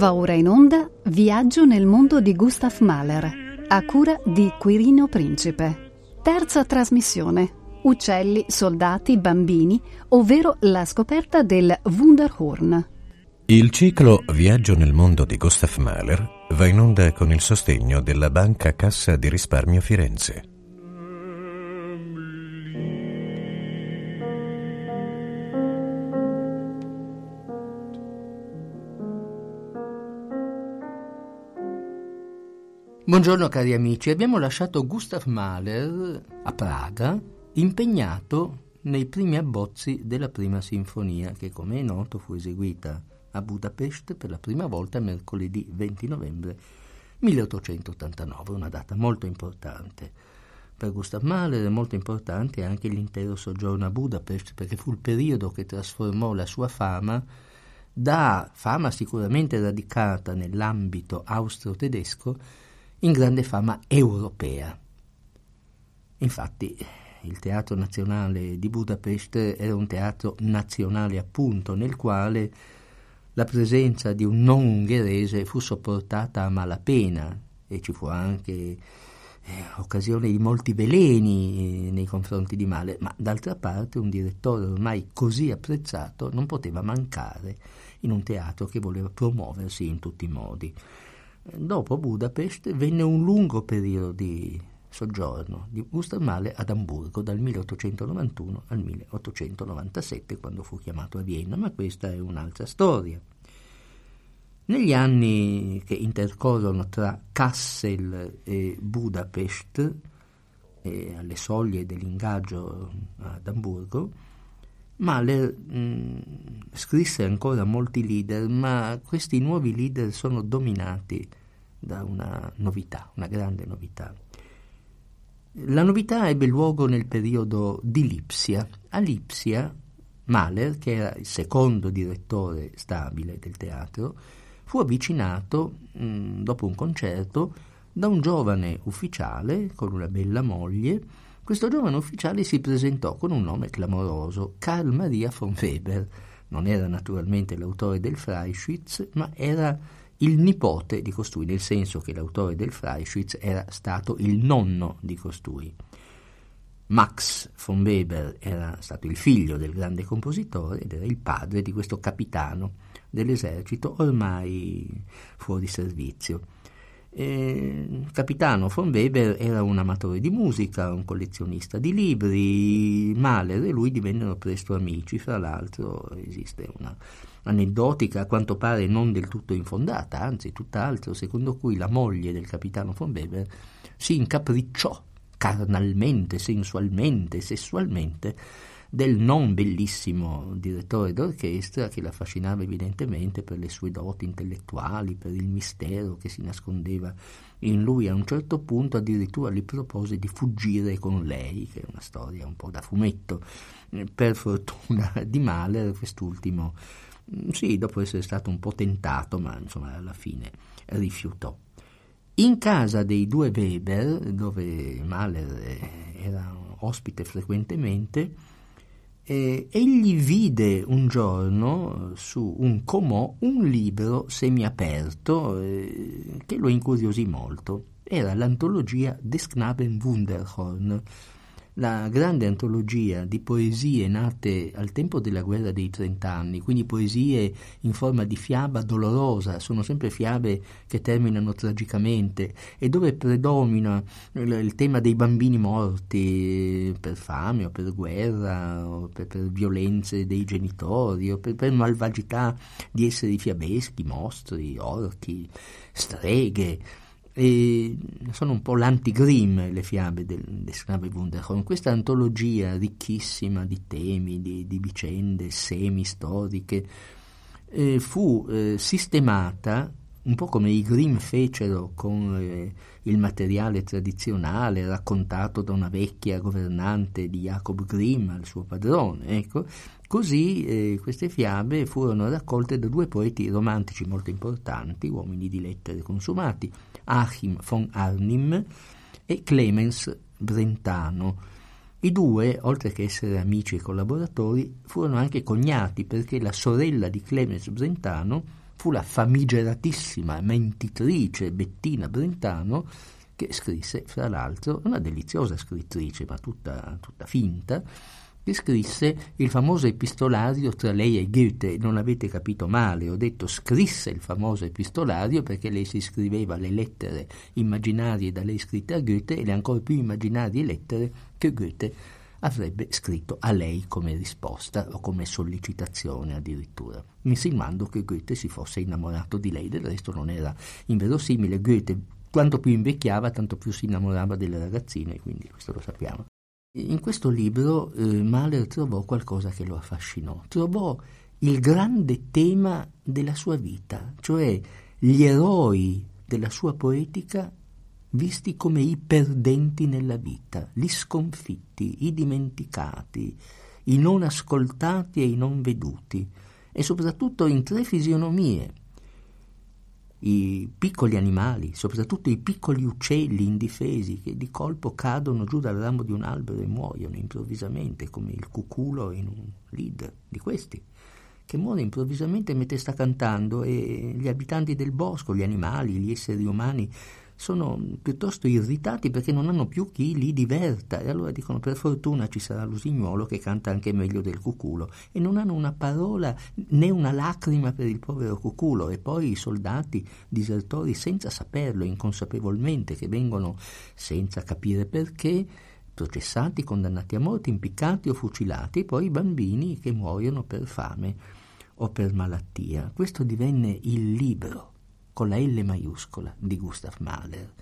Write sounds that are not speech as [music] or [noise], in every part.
Va ora in onda Viaggio nel mondo di Gustav Mahler, a cura di Quirino Principe. Terza trasmissione. Uccelli, soldati, bambini, ovvero la scoperta del Wunderhorn. Il ciclo Viaggio nel mondo di Gustav Mahler va in onda con il sostegno della Banca Cassa di Risparmio Firenze. Buongiorno cari amici, abbiamo lasciato Gustav Mahler a Praga impegnato nei primi abbozzi della prima sinfonia che come è noto fu eseguita a Budapest per la prima volta mercoledì 20 novembre 1889, una data molto importante. Per Gustav Mahler è molto importante anche l'intero soggiorno a Budapest perché fu il periodo che trasformò la sua fama da fama sicuramente radicata nell'ambito austro-tedesco in grande fama europea. Infatti il Teatro Nazionale di Budapest era un teatro nazionale appunto nel quale la presenza di un non ungherese fu sopportata a malapena e ci fu anche eh, occasione di molti veleni eh, nei confronti di Male, ma d'altra parte un direttore ormai così apprezzato non poteva mancare in un teatro che voleva promuoversi in tutti i modi. Dopo Budapest venne un lungo periodo di soggiorno di Gustav ad Amburgo dal 1891 al 1897 quando fu chiamato a Vienna, ma questa è un'altra storia. Negli anni che intercorrono tra Kassel e Budapest, e alle soglie dell'ingaggio ad Amburgo, Mahler mh, scrisse ancora molti leader, ma questi nuovi leader sono dominati da una novità, una grande novità. La novità ebbe luogo nel periodo di Lipsia. A Lipsia, Mahler, che era il secondo direttore stabile del teatro, fu avvicinato, mh, dopo un concerto, da un giovane ufficiale con una bella moglie questo giovane ufficiale si presentò con un nome clamoroso, Karl Maria von Weber. Non era naturalmente l'autore del Freischütz, ma era il nipote di costui, nel senso che l'autore del Freischütz era stato il nonno di costui. Max von Weber era stato il figlio del grande compositore ed era il padre di questo capitano dell'esercito ormai fuori servizio. Eh, capitano von Weber era un amatore di musica, un collezionista di libri, Mahler e lui divennero presto amici, fra l'altro esiste una aneddotica a quanto pare non del tutto infondata, anzi tutt'altro, secondo cui la moglie del capitano von Weber si incapricciò carnalmente, sensualmente, sessualmente del non bellissimo direttore d'orchestra che l'affascinava evidentemente per le sue doti intellettuali, per il mistero che si nascondeva in lui. A un certo punto addirittura gli propose di fuggire con lei, che è una storia un po' da fumetto. Per fortuna di Mahler quest'ultimo, sì, dopo essere stato un po' tentato, ma insomma alla fine rifiutò. In casa dei due Weber, dove Mahler era ospite frequentemente, eh, egli vide un giorno su un comò un libro semiaperto eh, che lo incuriosì molto. Era l'antologia Des Knaben Wunderhorn, la grande antologia di poesie nate al tempo della guerra dei trent'anni, quindi poesie in forma di fiaba dolorosa, sono sempre fiabe che terminano tragicamente e dove predomina il tema dei bambini morti per fame o per guerra o per, per violenze dei genitori o per, per malvagità di esseri fiabeschi, mostri, orchi, streghe e sono un po' l'anti-Grimm le fiabe del, del Scrabble Wunderhorn. Questa antologia ricchissima di temi, di, di vicende semi-storiche, eh, fu eh, sistemata un po' come i Grimm fecero con eh, il materiale tradizionale raccontato da una vecchia governante di Jacob Grimm al suo padrone, ecco, così eh, queste fiabe furono raccolte da due poeti romantici molto importanti, uomini di lettere consumati, Achim von Arnim e Clemens Brentano. I due, oltre che essere amici e collaboratori, furono anche cognati perché la sorella di Clemens Brentano fu la famigeratissima mentitrice Bettina Brentano che scrisse, fra l'altro, una deliziosa scrittrice, ma tutta, tutta finta, che scrisse il famoso epistolario tra lei e Goethe. Non avete capito male, ho detto scrisse il famoso epistolario perché lei si scriveva le lettere immaginarie da lei scritte a Goethe e le ancora più immaginarie lettere che Goethe avrebbe scritto a lei come risposta o come sollecitazione addirittura, insinuando che Goethe si fosse innamorato di lei, del resto non era inverosimile. Goethe quanto più invecchiava, tanto più si innamorava delle ragazzine, quindi questo lo sappiamo. In questo libro eh, Mahler trovò qualcosa che lo affascinò, trovò il grande tema della sua vita, cioè gli eroi della sua poetica visti come i perdenti nella vita, gli sconfitti, i dimenticati, i non ascoltati e i non veduti, e soprattutto in tre fisionomie, i piccoli animali, soprattutto i piccoli uccelli indifesi che di colpo cadono giù dal ramo di un albero e muoiono improvvisamente, come il cuculo in un leader di questi, che muore improvvisamente mentre sta cantando e gli abitanti del bosco, gli animali, gli esseri umani sono piuttosto irritati perché non hanno più chi li diverta. E allora dicono per fortuna ci sarà l'usignuolo che canta anche meglio del cuculo. E non hanno una parola né una lacrima per il povero cuculo. E poi i soldati disertori senza saperlo inconsapevolmente che vengono senza capire perché processati, condannati a morte, impiccati o fucilati e poi i bambini che muoiono per fame o per malattia. Questo divenne il libro con la L maiuscola di Gustav Mahler.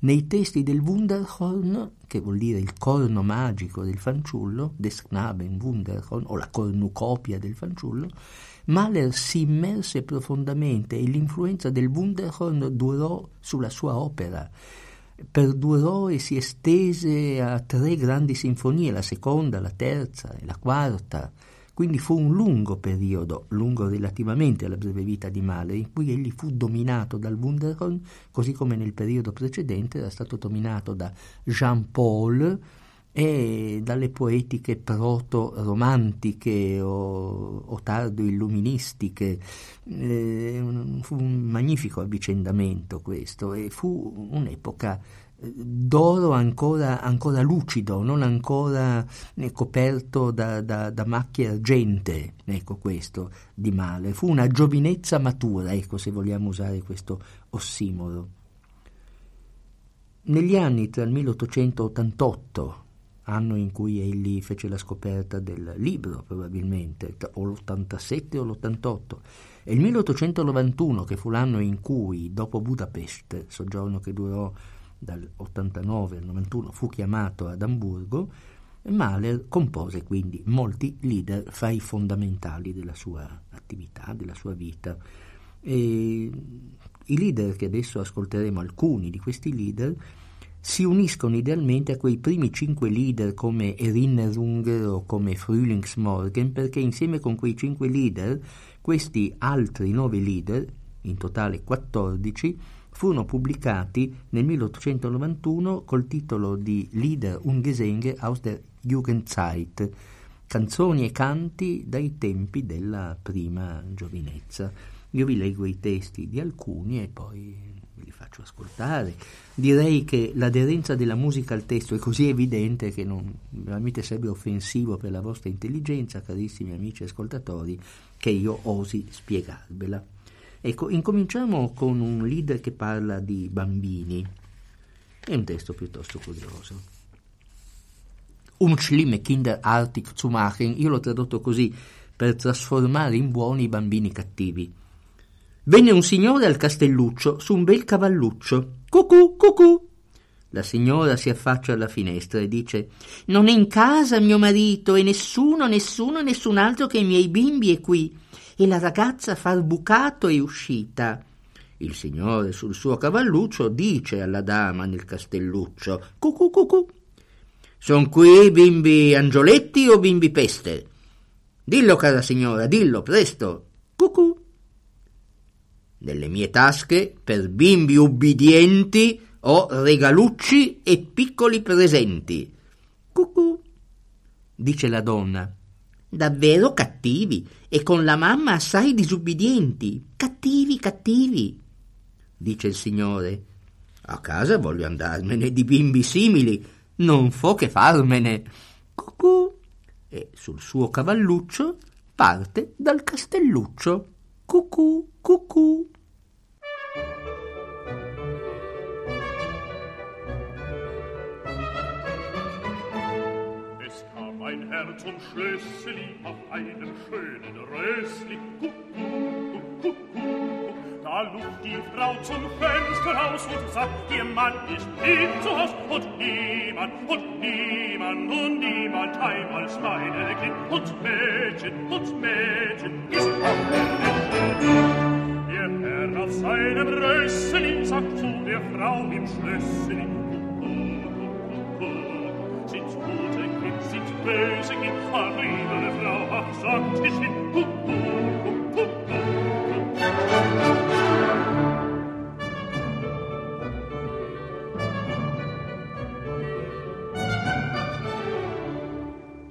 Nei testi del Wunderhorn, che vuol dire il corno magico del fanciullo, des Knaben Wunderhorn, o la cornucopia del fanciullo, Mahler si immerse profondamente e l'influenza del Wunderhorn durò sulla sua opera. Perdurò e si estese a tre grandi sinfonie, la seconda, la terza e la quarta, quindi fu un lungo periodo, lungo relativamente alla breve vita di Mahler, in cui egli fu dominato dal Wunderhorn, così come nel periodo precedente era stato dominato da Jean Paul e dalle poetiche proto-romantiche o, o tardo-illuministiche. Eh, fu un magnifico avvicendamento questo e fu un'epoca d'oro ancora, ancora, lucido, non ancora eh, coperto da, da, da, macchie argente, ecco questo di male. Fu una giovinezza matura, ecco se vogliamo usare questo ossimoro. Negli anni tra il 1888, anno in cui egli fece la scoperta del libro probabilmente, o l'87 o l'88, e il 1891, che fu l'anno in cui, dopo Budapest, soggiorno che durò dal 89 al 91 fu chiamato ad Amburgo, Mahler compose quindi molti leader fra i fondamentali della sua attività, della sua vita. E I leader che adesso ascolteremo, alcuni di questi leader, si uniscono idealmente a quei primi cinque leader come Erinnerung o come Frühlingsmorgen perché insieme con quei cinque leader questi altri nove leader, in totale 14, furono pubblicati nel 1891 col titolo di Lieder und Gesänge aus der Jugendzeit, canzoni e canti dai tempi della prima giovinezza. Io vi leggo i testi di alcuni e poi ve li faccio ascoltare. Direi che l'aderenza della musica al testo è così evidente che non veramente sarebbe offensivo per la vostra intelligenza, carissimi amici ascoltatori, che io osi spiegarvela. Ecco, incominciamo con un leader che parla di bambini. È un testo piuttosto curioso. Um schlimme Kinder artig zu machen, io l'ho tradotto così, per trasformare in buoni i bambini cattivi. Venne un signore al castelluccio su un bel cavalluccio. Cucù, cucù. La signora si affaccia alla finestra e dice: Non è in casa mio marito e nessuno, nessuno, nessun altro che i miei bimbi è qui e la ragazza fa bucato e uscita. Il signore sul suo cavalluccio dice alla dama nel castelluccio: Cucù cucù. Son qui bimbi angioletti o bimbi peste? Dillo, cara signora, dillo presto. Cucù. Nelle mie tasche, per bimbi ubbidienti, ho regalucci e piccoli presenti. Cucù. Dice la donna. Davvero cattivi e con la mamma assai disubbidienti. Cattivi, cattivi. Dice il Signore. A casa voglio andarmene di bimbi simili, non fo che farmene. Cucù. E sul suo cavalluccio parte dal castelluccio. Cucù, cucù. Ein Herr zum Schlössli auf einem schönen Rössli. Kuckuck, kuckuck. Da lugt die Frau zum Fenster raus und sagt, ihr Mann ist nicht zu Haus und niemand, und niemand, und niemand heim als meine Kind. Und Mädchen, und Mädchen ist auch der Der Herr auf seinem Rössli sagt zu der Frau im Schlössli, Bösingen, arriva le Frau am Sonntischen, pup, pup,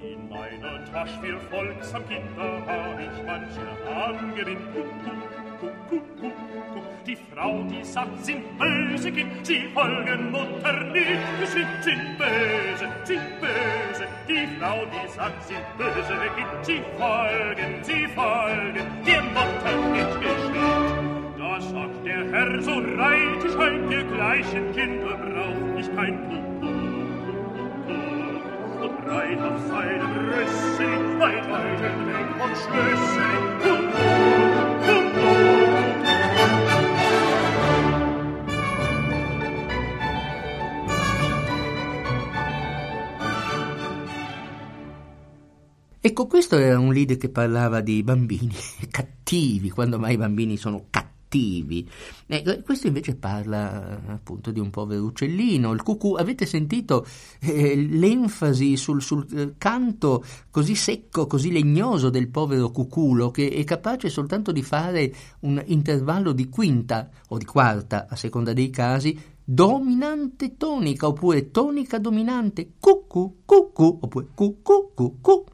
In meiner Tasche für folgsam Kinder hab ich manche Angewinn, pup, pup, pup, pup, pup. Die Frau, die sagt, sind böse Kind, sie folgen Mutter nicht geschwind, sind böse, sind böse. Die Frau, die sagt, sind böse Kind, sie folgen, sie folgen, der Mutter nicht geschwind. Da sagt der Herr, so reit ich heim, ihr gleichen Kinder braucht ich kein Kuckuck. Und reit auf seinem Rössli, weit, weit weg vom Schlössli, Ecco, questo era un lead che parlava di bambini [laughs] cattivi, quando mai i bambini sono cattivi. Ecco, questo invece parla appunto di un povero uccellino, il cucù. Avete sentito eh, l'enfasi sul, sul eh, canto così secco, così legnoso del povero cuculo, che è capace soltanto di fare un intervallo di quinta o di quarta, a seconda dei casi, dominante tonica oppure tonica dominante, cucù, cucù, oppure cucù, cucù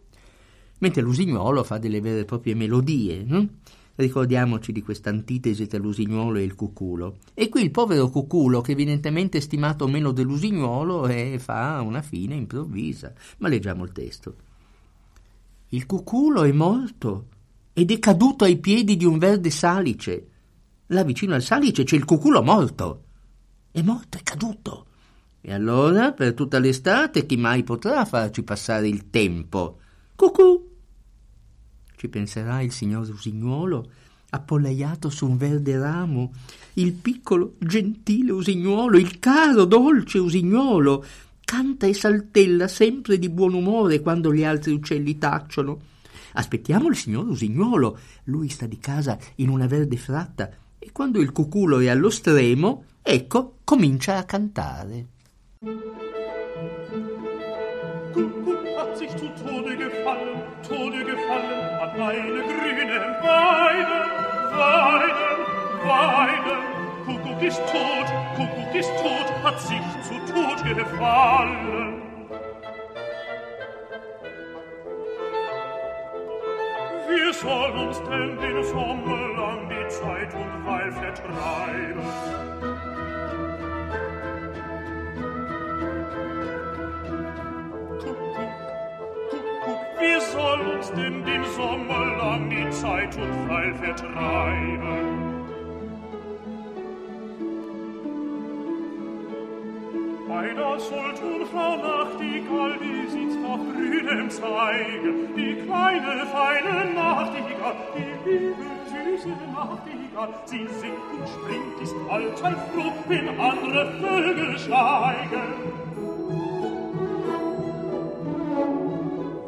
mentre l'usignuolo fa delle vere e proprie melodie. Hm? Ricordiamoci di questa antitesi tra l'usignuolo e il cuculo. E qui il povero cuculo, che evidentemente è stimato meno dell'usignuolo, eh, fa una fine improvvisa. Ma leggiamo il testo. Il cuculo è morto ed è caduto ai piedi di un verde salice. Là vicino al salice c'è il cuculo morto. È morto, è caduto. E allora, per tutta l'estate, chi mai potrà farci passare il tempo? Cucù! Ci penserà il signor Usignuolo, appollaiato su un verde ramo, il piccolo, gentile Usignuolo, il caro, dolce Usignuolo, canta e saltella sempre di buon umore quando gli altri uccelli tacciono. Aspettiamo il signor Usignuolo, lui sta di casa in una verde fratta, e quando il cuculo è allo stremo, ecco, comincia a cantare. Kuckuck hat sich zu Tode gefallen, Tode gefallen meine grünen Weiden, Weiden, Weiden. Kuckuck ist tot, Kuckuck ist tot, hat sich zu Tod gefallen. Wir soll uns denn den Sommer lang die Zeit und Weil vertreiben? Wie soll uns denn den Sommer lang die Zeit und Pfeil vertreiben? Bei der Sultanfrau Nachtigall, die sitzt auf grünem Zweige, die kleine, feine Nachtigall, die liebe, süße Nachtigall, sie singt und springt, ist allzeit froh, wenn andere Vögel schweigen.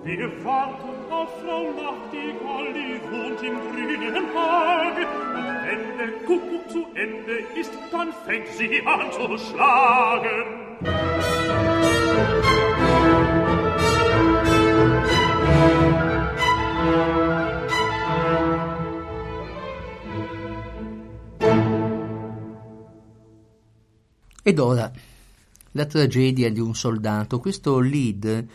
Wir warten auf Frau Nachtigall, die wohnt im grünen Hage. Und wenn der Kuckuck zu Ende ist, dann fängt sie an zu schlagen. Ed ora la tragedia di un soldato. Questo lead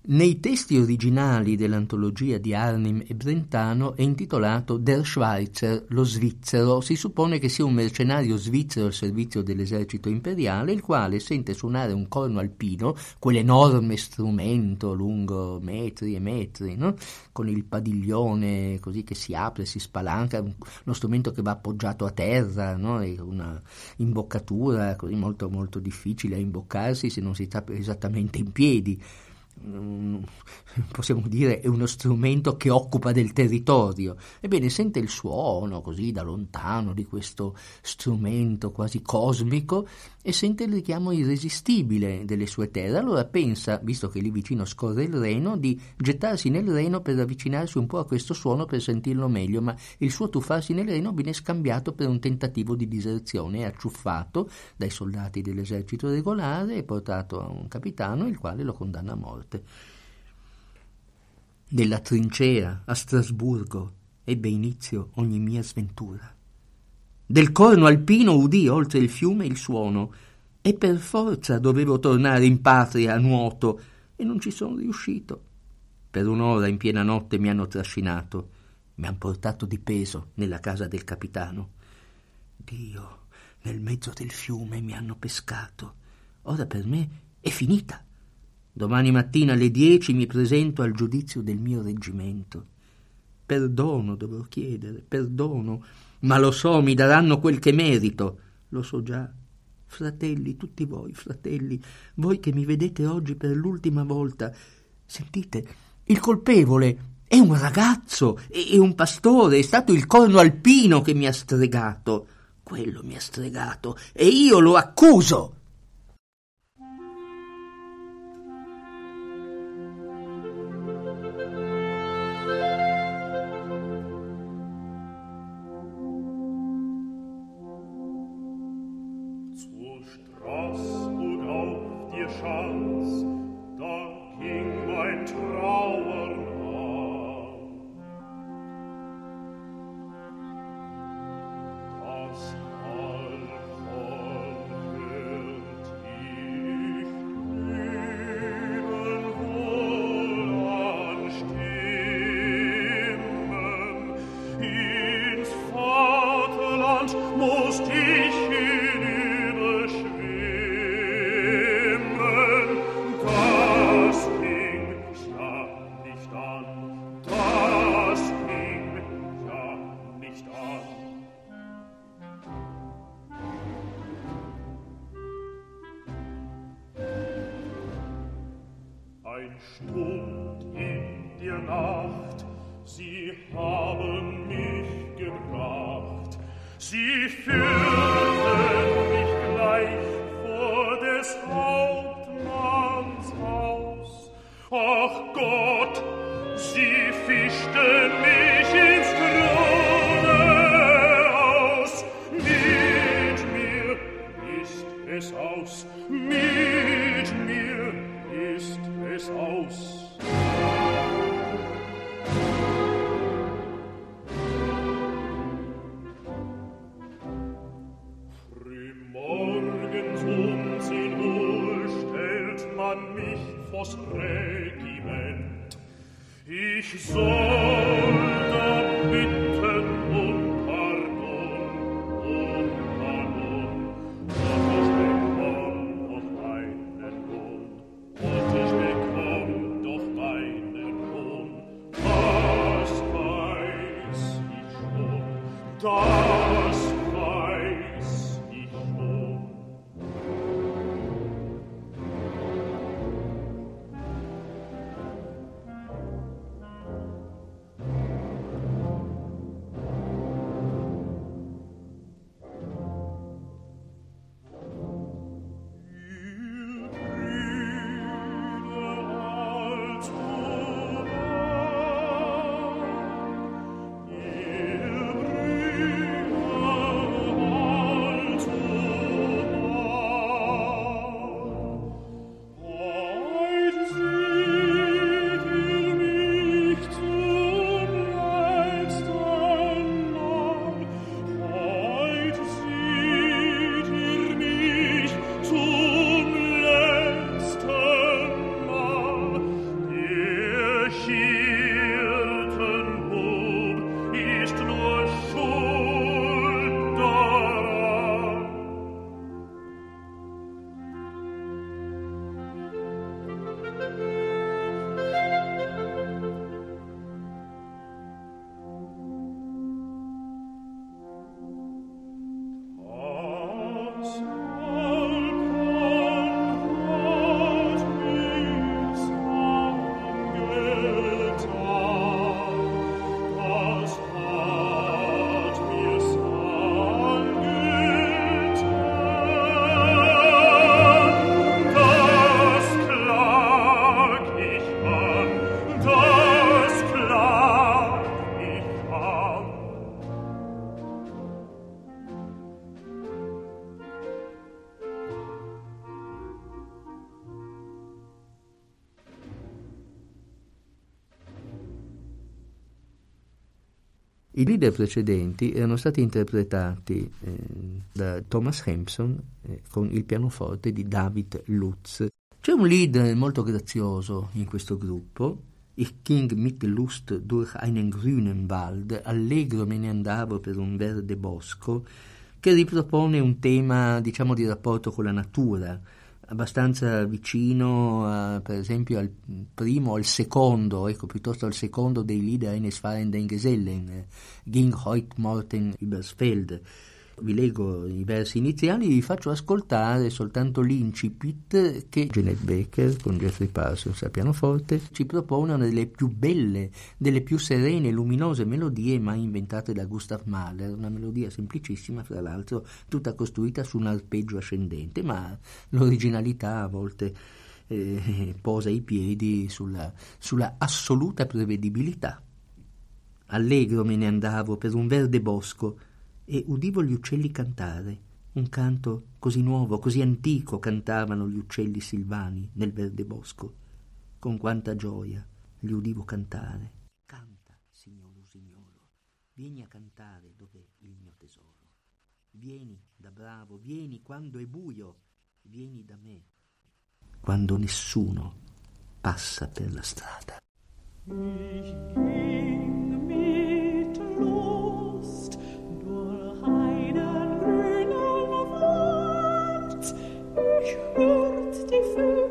Nei testi originali dell'antologia di Arnim e Brentano è intitolato Der Schweizer, lo svizzero. Si suppone che sia un mercenario svizzero al servizio dell'esercito imperiale, il quale sente suonare un corno alpino, quell'enorme strumento lungo metri e metri, no? con il padiglione così che si apre, si spalanca, uno strumento che va appoggiato a terra, no? una imboccatura così molto, molto difficile a imboccarsi se non si sta esattamente in piedi [laughs] possiamo dire, è uno strumento che occupa del territorio. Ebbene, sente il suono così da lontano di questo strumento quasi cosmico e sente il richiamo irresistibile delle sue terre. Allora pensa, visto che lì vicino scorre il Reno, di gettarsi nel Reno per avvicinarsi un po' a questo suono per sentirlo meglio, ma il suo tuffarsi nel Reno viene scambiato per un tentativo di diserzione. È acciuffato dai soldati dell'esercito regolare e portato a un capitano, il quale lo condanna a morte morte. Nella trincea a Strasburgo ebbe inizio ogni mia sventura. Del corno alpino udì oltre il fiume il suono e per forza dovevo tornare in patria a nuoto e non ci sono riuscito. Per un'ora in piena notte mi hanno trascinato, mi han portato di peso nella casa del capitano. Dio, nel mezzo del fiume mi hanno pescato. Ora per me è finita. Domani mattina alle dieci mi presento al giudizio del mio reggimento. Perdono dovrò chiedere, perdono, ma lo so, mi daranno quel che merito. Lo so già. Fratelli, tutti voi, fratelli, voi che mi vedete oggi per l'ultima volta, sentite, il colpevole è un ragazzo, è un pastore, è stato il corno alpino che mi ha stregato. Quello mi ha stregato e io lo accuso. Leader precedenti erano stati interpretati eh, da Thomas Hampson eh, con il pianoforte di David Lutz. C'è un leader molto grazioso in questo gruppo, Ich ging mit Lust durch einen grünen Wald, allegro me ne andavo per un verde bosco, che ripropone un tema, diciamo, di rapporto con la natura, abbastanza vicino, a, per esempio, al primo al secondo, ecco, piuttosto al secondo dei Lieder eines fahrenden Gesellen, eh, Ging heut Morten übers Feld. Vi leggo i versi iniziali e vi faccio ascoltare soltanto l'incipit che Janet Baker con Jeffrey Parsons al pianoforte ci propone una delle più belle, delle più serene luminose melodie mai inventate da Gustav Mahler, una melodia semplicissima, fra l'altro tutta costruita su un arpeggio ascendente, ma l'originalità a volte eh, posa i piedi sulla, sulla assoluta prevedibilità. Allegro me ne andavo per un verde bosco e udivo gli uccelli cantare, un canto così nuovo, così antico cantavano gli uccelli silvani nel verde bosco. Con quanta gioia li udivo cantare. Canta, signor usignolo, vieni a cantare dov'è il mio tesoro. Vieni da bravo, vieni quando è buio, vieni da me, quando nessuno passa per la strada. Hört die Vögel.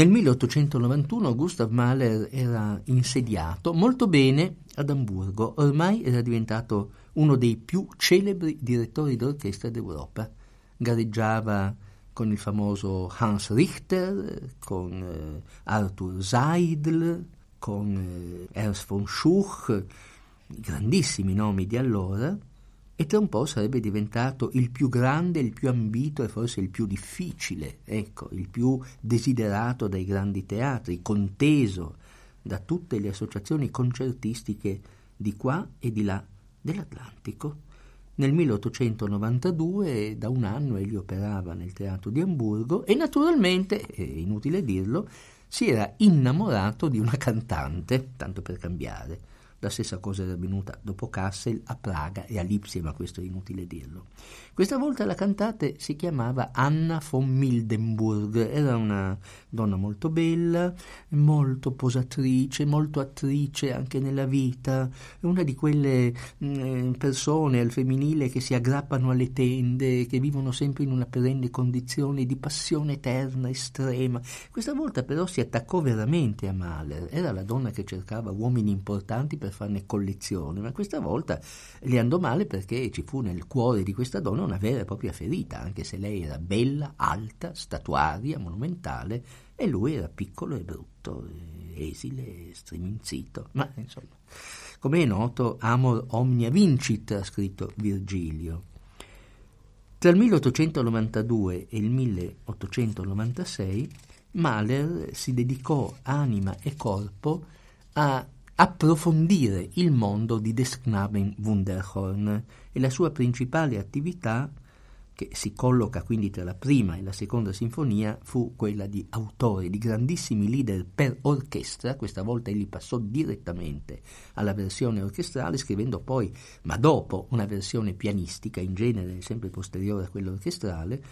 Nel 1891 Gustav Mahler era insediato molto bene ad Amburgo, ormai era diventato uno dei più celebri direttori d'orchestra d'Europa. Gareggiava con il famoso Hans Richter, con eh, Arthur Seidl, con eh, Ernst von Schuch, grandissimi nomi di allora, e tra un po' sarebbe diventato il più grande, il più ambito e forse il più difficile, ecco, il più desiderato dai grandi teatri, conteso da tutte le associazioni concertistiche di qua e di là dell'Atlantico. Nel 1892, da un anno, egli operava nel teatro di Amburgo e naturalmente, è inutile dirlo, si era innamorato di una cantante, tanto per cambiare. La stessa cosa era avvenuta dopo Kassel a Praga e a Lipsia, ma questo è inutile dirlo. Questa volta la cantante si chiamava Anna von Mildenburg, era una donna molto bella, molto posatrice, molto attrice anche nella vita, una di quelle mh, persone al femminile che si aggrappano alle tende, che vivono sempre in una perenne condizione di passione eterna, estrema. Questa volta però si attaccò veramente a Mahler, era la donna che cercava uomini importanti per farne collezione, ma questa volta le andò male perché ci fu nel cuore di questa donna una vera e propria ferita, anche se lei era bella, alta, statuaria, monumentale, e lui era piccolo e brutto, esile, striminzito. Ma insomma, come è noto, amor omnia vincit, ha scritto Virgilio. Tra il 1892 e il 1896 Mahler si dedicò anima e corpo a approfondire il mondo di Des Knaben Wunderhorn e la sua principale attività, che si colloca quindi tra la prima e la seconda sinfonia, fu quella di autore di grandissimi leader per orchestra, questa volta egli passò direttamente alla versione orchestrale, scrivendo poi, ma dopo, una versione pianistica, in genere sempre posteriore a quella orchestrale,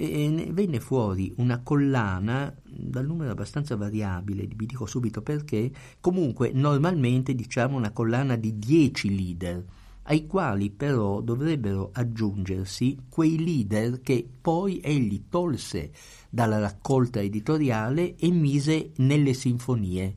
e ne venne fuori una collana dal numero abbastanza variabile, vi dico subito perché, comunque normalmente diciamo una collana di 10 leader, ai quali però dovrebbero aggiungersi quei leader che poi egli tolse dalla raccolta editoriale e mise nelle sinfonie.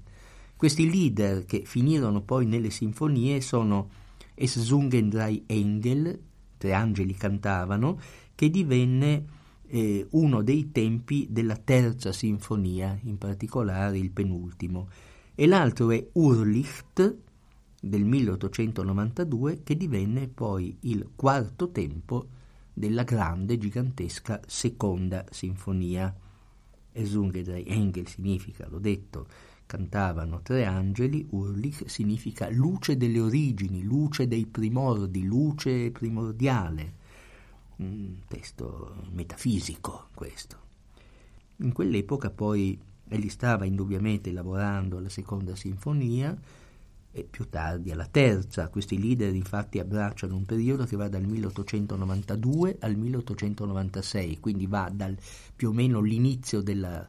Questi leader che finirono poi nelle sinfonie sono Es Zungen drei Engel, tre angeli cantavano, che divenne eh, uno dei tempi della terza sinfonia, in particolare il penultimo, e l'altro è Urlicht del 1892 che divenne poi il quarto tempo della grande, gigantesca seconda sinfonia. Esungedrei Engel significa, l'ho detto, cantavano tre angeli, Urlich significa luce delle origini, luce dei primordi, luce primordiale un testo metafisico questo. In quell'epoca poi egli stava indubbiamente lavorando alla seconda sinfonia e più tardi alla terza. Questi leader infatti abbracciano un periodo che va dal 1892 al 1896, quindi va dal più o meno l'inizio del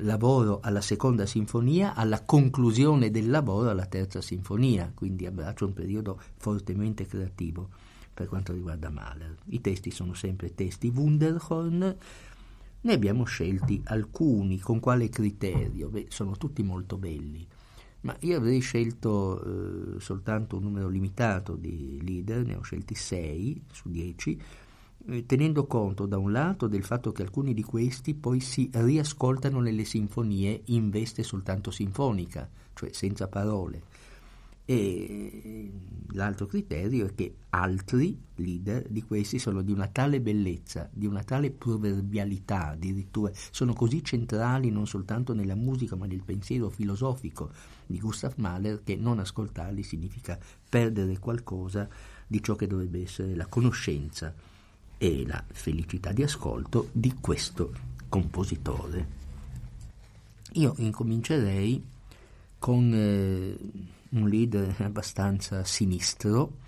lavoro alla seconda sinfonia alla conclusione del lavoro alla terza sinfonia, quindi abbraccia un periodo fortemente creativo per quanto riguarda Mahler. I testi sono sempre testi Wunderhorn, ne abbiamo scelti alcuni, con quale criterio? Beh, sono tutti molto belli, ma io avrei scelto eh, soltanto un numero limitato di leader, ne ho scelti 6 su 10, eh, tenendo conto da un lato del fatto che alcuni di questi poi si riascoltano nelle sinfonie in veste soltanto sinfonica, cioè senza parole e l'altro criterio è che altri leader di questi sono di una tale bellezza, di una tale proverbialità addirittura, sono così centrali non soltanto nella musica ma nel pensiero filosofico di Gustav Mahler che non ascoltarli significa perdere qualcosa di ciò che dovrebbe essere la conoscenza e la felicità di ascolto di questo compositore. Io incomincerei con... Eh, un leader abbastanza sinistro,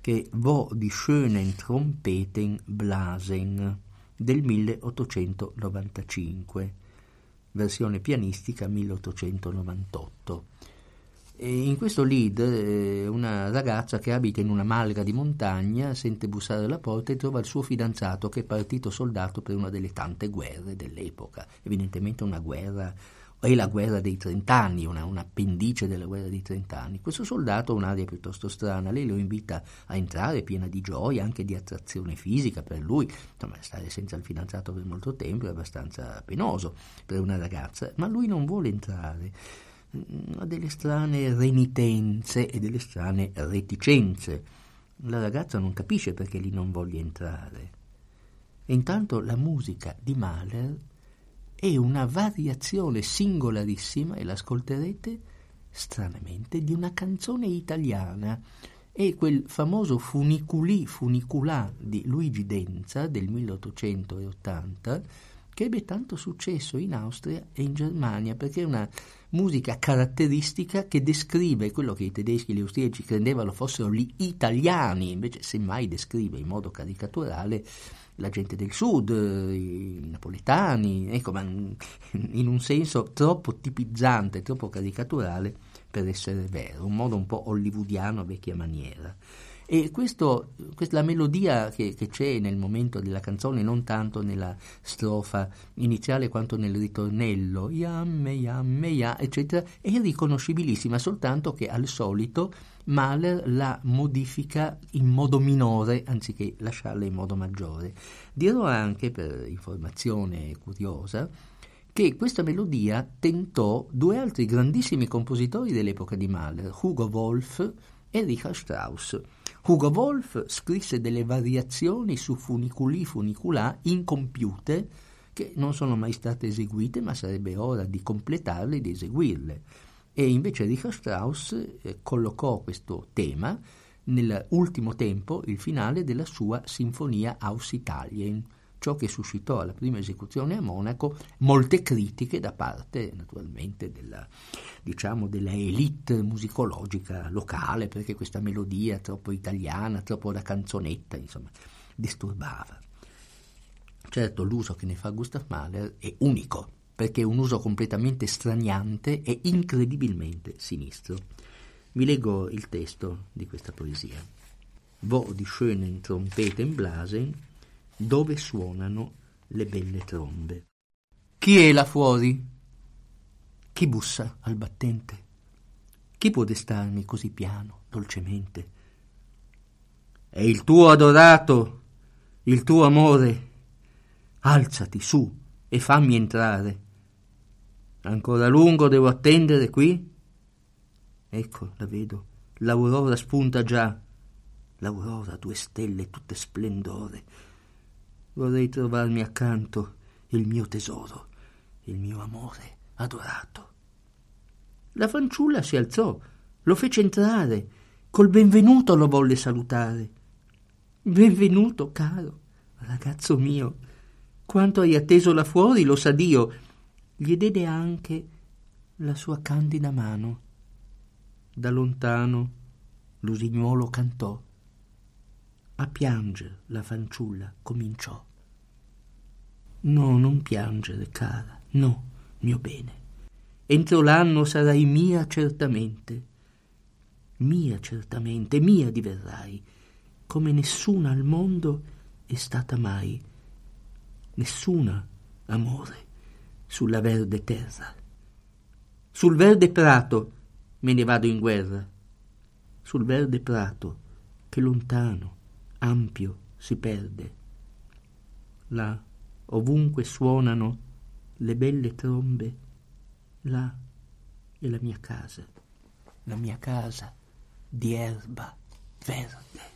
che Vo di schönen Trompeten blasen del 1895, versione pianistica 1898. E in questo lead eh, una ragazza che abita in una malga di montagna sente bussare alla porta e trova il suo fidanzato che è partito soldato per una delle tante guerre dell'epoca, evidentemente una guerra è la guerra dei trent'anni, una, un appendice della guerra dei trent'anni. Questo soldato ha un'aria piuttosto strana, lei lo invita a entrare piena di gioia, anche di attrazione fisica per lui, insomma stare senza il fidanzato per molto tempo è abbastanza penoso per una ragazza, ma lui non vuole entrare mm, ha delle strane renitenze e delle strane reticenze. La ragazza non capisce perché lì non voglia entrare. E intanto la musica di Mahler è una variazione singolarissima, e l'ascolterete stranamente, di una canzone italiana. È quel famoso Funiculì Funiculà di Luigi Denza del 1880 che ebbe tanto successo in Austria e in Germania perché è una musica caratteristica che descrive quello che i tedeschi e gli austriaci credevano fossero gli italiani, invece semmai descrive in modo caricaturale la gente del sud, i napoletani, ecco, ma [laughs] in un senso troppo tipizzante, troppo caricaturale per essere vero, un modo un po' hollywoodiano a vecchia maniera. E questo, questa, la melodia che, che, c'è nel momento della canzone, non tanto nella strofa iniziale quanto nel ritornello, yamme, yamme, ya, eccetera, è riconoscibilissima, soltanto che al solito Mahler la modifica in modo minore anziché lasciarla in modo maggiore. Dirò anche, per informazione curiosa, che questa melodia tentò due altri grandissimi compositori dell'epoca di Mahler, Hugo Wolf e Richard Strauss. Hugo Wolf scrisse delle variazioni su funiculi funiculà incompiute che non sono mai state eseguite, ma sarebbe ora di completarle e di eseguirle. E invece Richard Strauss eh, collocò questo tema nell'ultimo tempo, il finale della sua Sinfonia Aus Italien, ciò che suscitò alla prima esecuzione a Monaco molte critiche da parte naturalmente della, diciamo, della elite musicologica locale, perché questa melodia troppo italiana, troppo da canzonetta, insomma, disturbava. Certo, l'uso che ne fa Gustav Mahler è unico, perché è un uso completamente straniante e incredibilmente sinistro. Vi leggo il testo di questa poesia. Vo di schönen Trompeten blasen, dove suonano le belle trombe. Chi è là fuori? Chi bussa al battente? Chi può destarmi così piano, dolcemente? È il tuo adorato, il tuo amore. Alzati su e fammi entrare. Ancora lungo devo attendere qui? Ecco, la vedo. L'aurora spunta già. L'aurora, due stelle tutte splendore. Vorrei trovarmi accanto il mio tesoro, il mio amore adorato. La fanciulla si alzò, lo fece entrare, col benvenuto lo volle salutare. Benvenuto, caro, ragazzo mio. Quanto hai atteso là fuori, lo sa Dio. Gli diede anche la sua candida mano. Da lontano l'usignuolo cantò a piangere la fanciulla cominciò. No, non piangere, cara, no, mio bene. Entro l'anno sarai mia certamente. Mia certamente, mia diverrai, come nessuna al mondo è stata mai. Nessuna, amore, sulla verde terra. Sul verde prato me ne vado in guerra. Sul verde prato che lontano ampio si perde. Là, ovunque suonano le belle trombe, là è la mia casa, la mia casa di erba verde.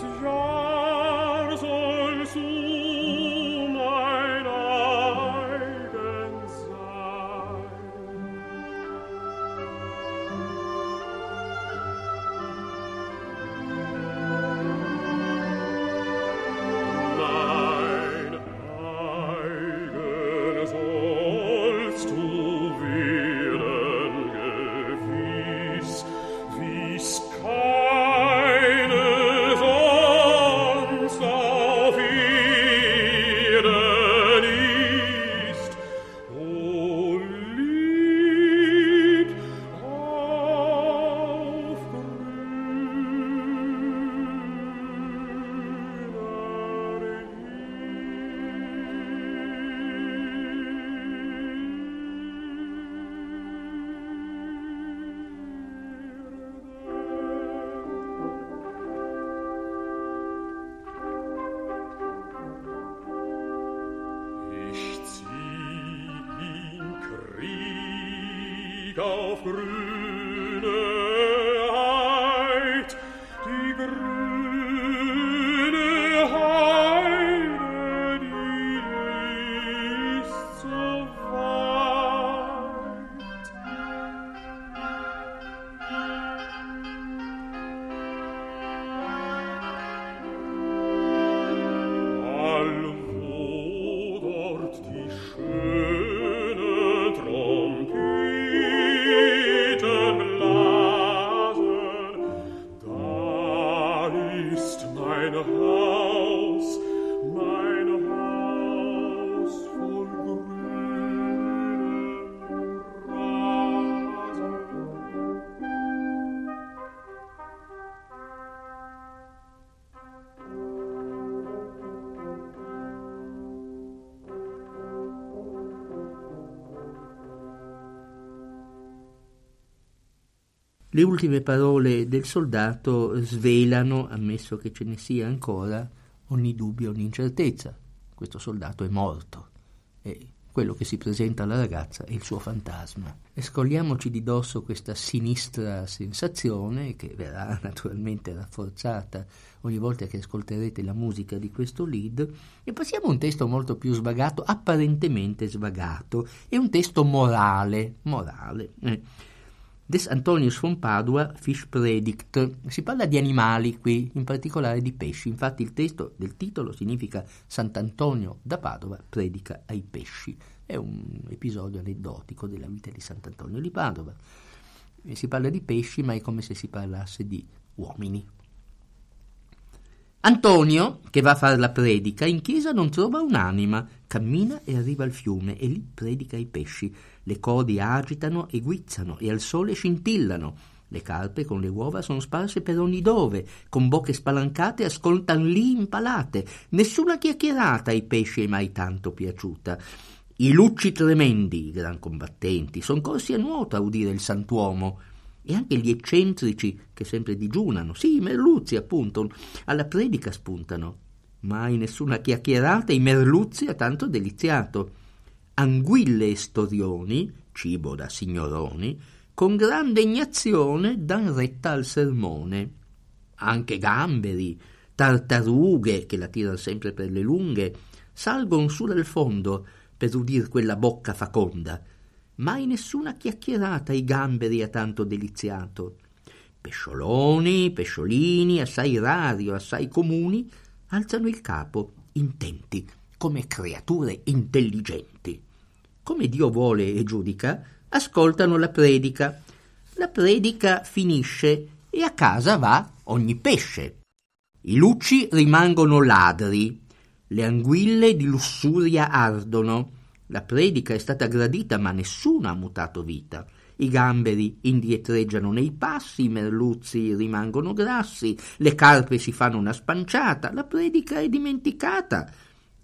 toujours auf grüne Le ultime parole del soldato svelano, ammesso che ce ne sia ancora, ogni dubbio, ogni incertezza. Questo soldato è morto e quello che si presenta alla ragazza è il suo fantasma. E scogliamoci di dosso questa sinistra sensazione che verrà [laughs] naturalmente rafforzata ogni volta che ascolterete la musica di questo lead e passiamo a un testo molto più svagato, apparentemente svagato, è un testo morale, morale. eh. Des Antonius von Padua, Fischpredigt. Si parla di animali qui, in particolare di pesci. Infatti il testo del titolo significa Sant'Antonio da Padova predica ai pesci. È un episodio aneddotico della vita di Sant'Antonio di Padova. Si parla di pesci, ma è come se si parlasse di uomini. Antonio, che va a fare la predica, in chiesa non trova un'anima, cammina e arriva al fiume e lì predica ai pesci. Le codi agitano e guizzano e al sole scintillano. Le carpe con le uova sono sparse per ogni dove, con bocche spalancate ascoltan lì impalate. Nessuna chiacchierata ai pesci è mai tanto piaciuta. I lucci tremendi, i gran combattenti, son corsi a nuoto a udire il santuomo e anche gli eccentrici che sempre digiunano, sì, i merluzzi appunto, alla predica spuntano. Mai nessuna chiacchierata, i merluzzi ha tanto deliziato. Anguille e storioni, cibo da signoroni, con gran degnazione dan retta al sermone. Anche gamberi, tartarughe, che la tiran sempre per le lunghe, salgon su dal fondo per udir quella bocca faconda. Mai nessuna chiacchierata i gamberi ha tanto deliziato. Pescioloni, pesciolini, assai rari o assai comuni, alzano il capo, intenti, come creature intelligenti. Come Dio vuole e giudica, ascoltano la predica. La predica finisce e a casa va ogni pesce. I lucci rimangono ladri, le anguille di lussuria ardono. La predica è stata gradita, ma nessuno ha mutato vita. I gamberi indietreggiano nei passi, i merluzzi rimangono grassi, le carpe si fanno una spanciata, la predica è dimenticata.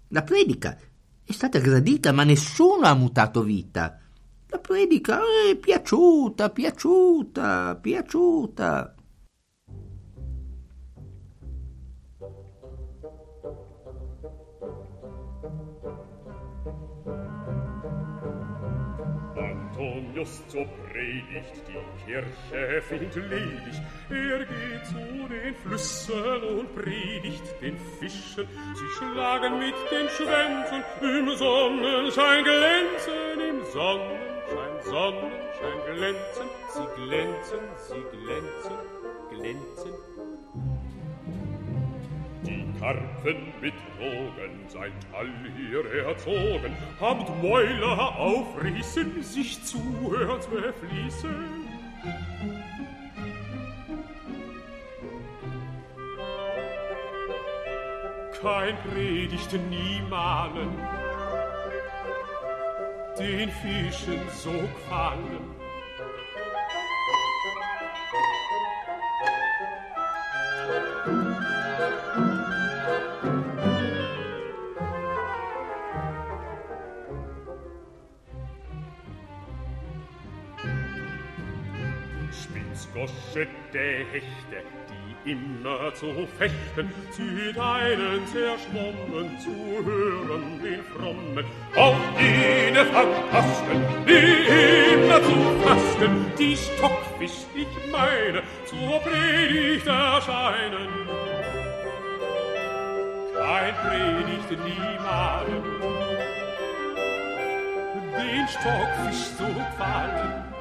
La predica è stata gradita, ma nessuno ha mutato vita. La predica è piaciuta, piaciuta, piaciuta. Antonius zur Predigt, die Kirche findet ledig. Er geht zu den Flüssen und predigt den Fischen. Sie schlagen mit den Schwänzen im Sonnenschein glänzen, im Sonnenschein, Sonnenschein glänzen. Sie glänzen, sie glänzen, glänzen. Karpfen mit Drogen seit all hier erzogen, habt Mäuler aufrissen, sich zuhört verfließen. Kein Predigt nie malen, den Fischen so gefallen. Der Hechte, die immer zu fechten, sie deinen zerschwommen zu hören, den frommen, auf jene Fantasten, die immer zu fasten, die Stockfisch, ich meine, zur Predigt erscheinen. Kein Predigt niemals, den Stockfisch zu fallen,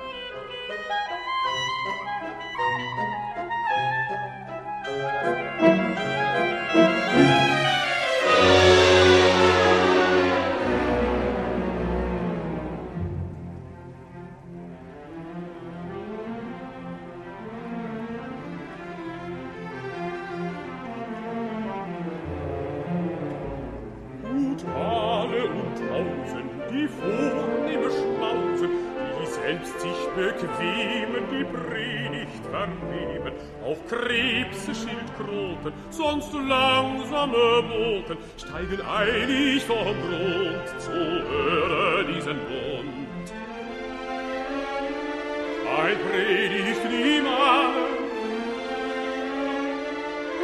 steigen eilig vom Grund zu hören diesen Bund. Ein Predigt niemand,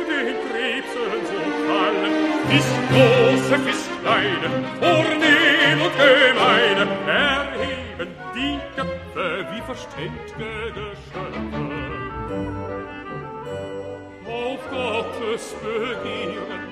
den Krebsen so fallen, bis große, bis kleine, vornehm und gemeine, erheben die Köpfe wie verständge Geschöpfe. Gottes Begehren,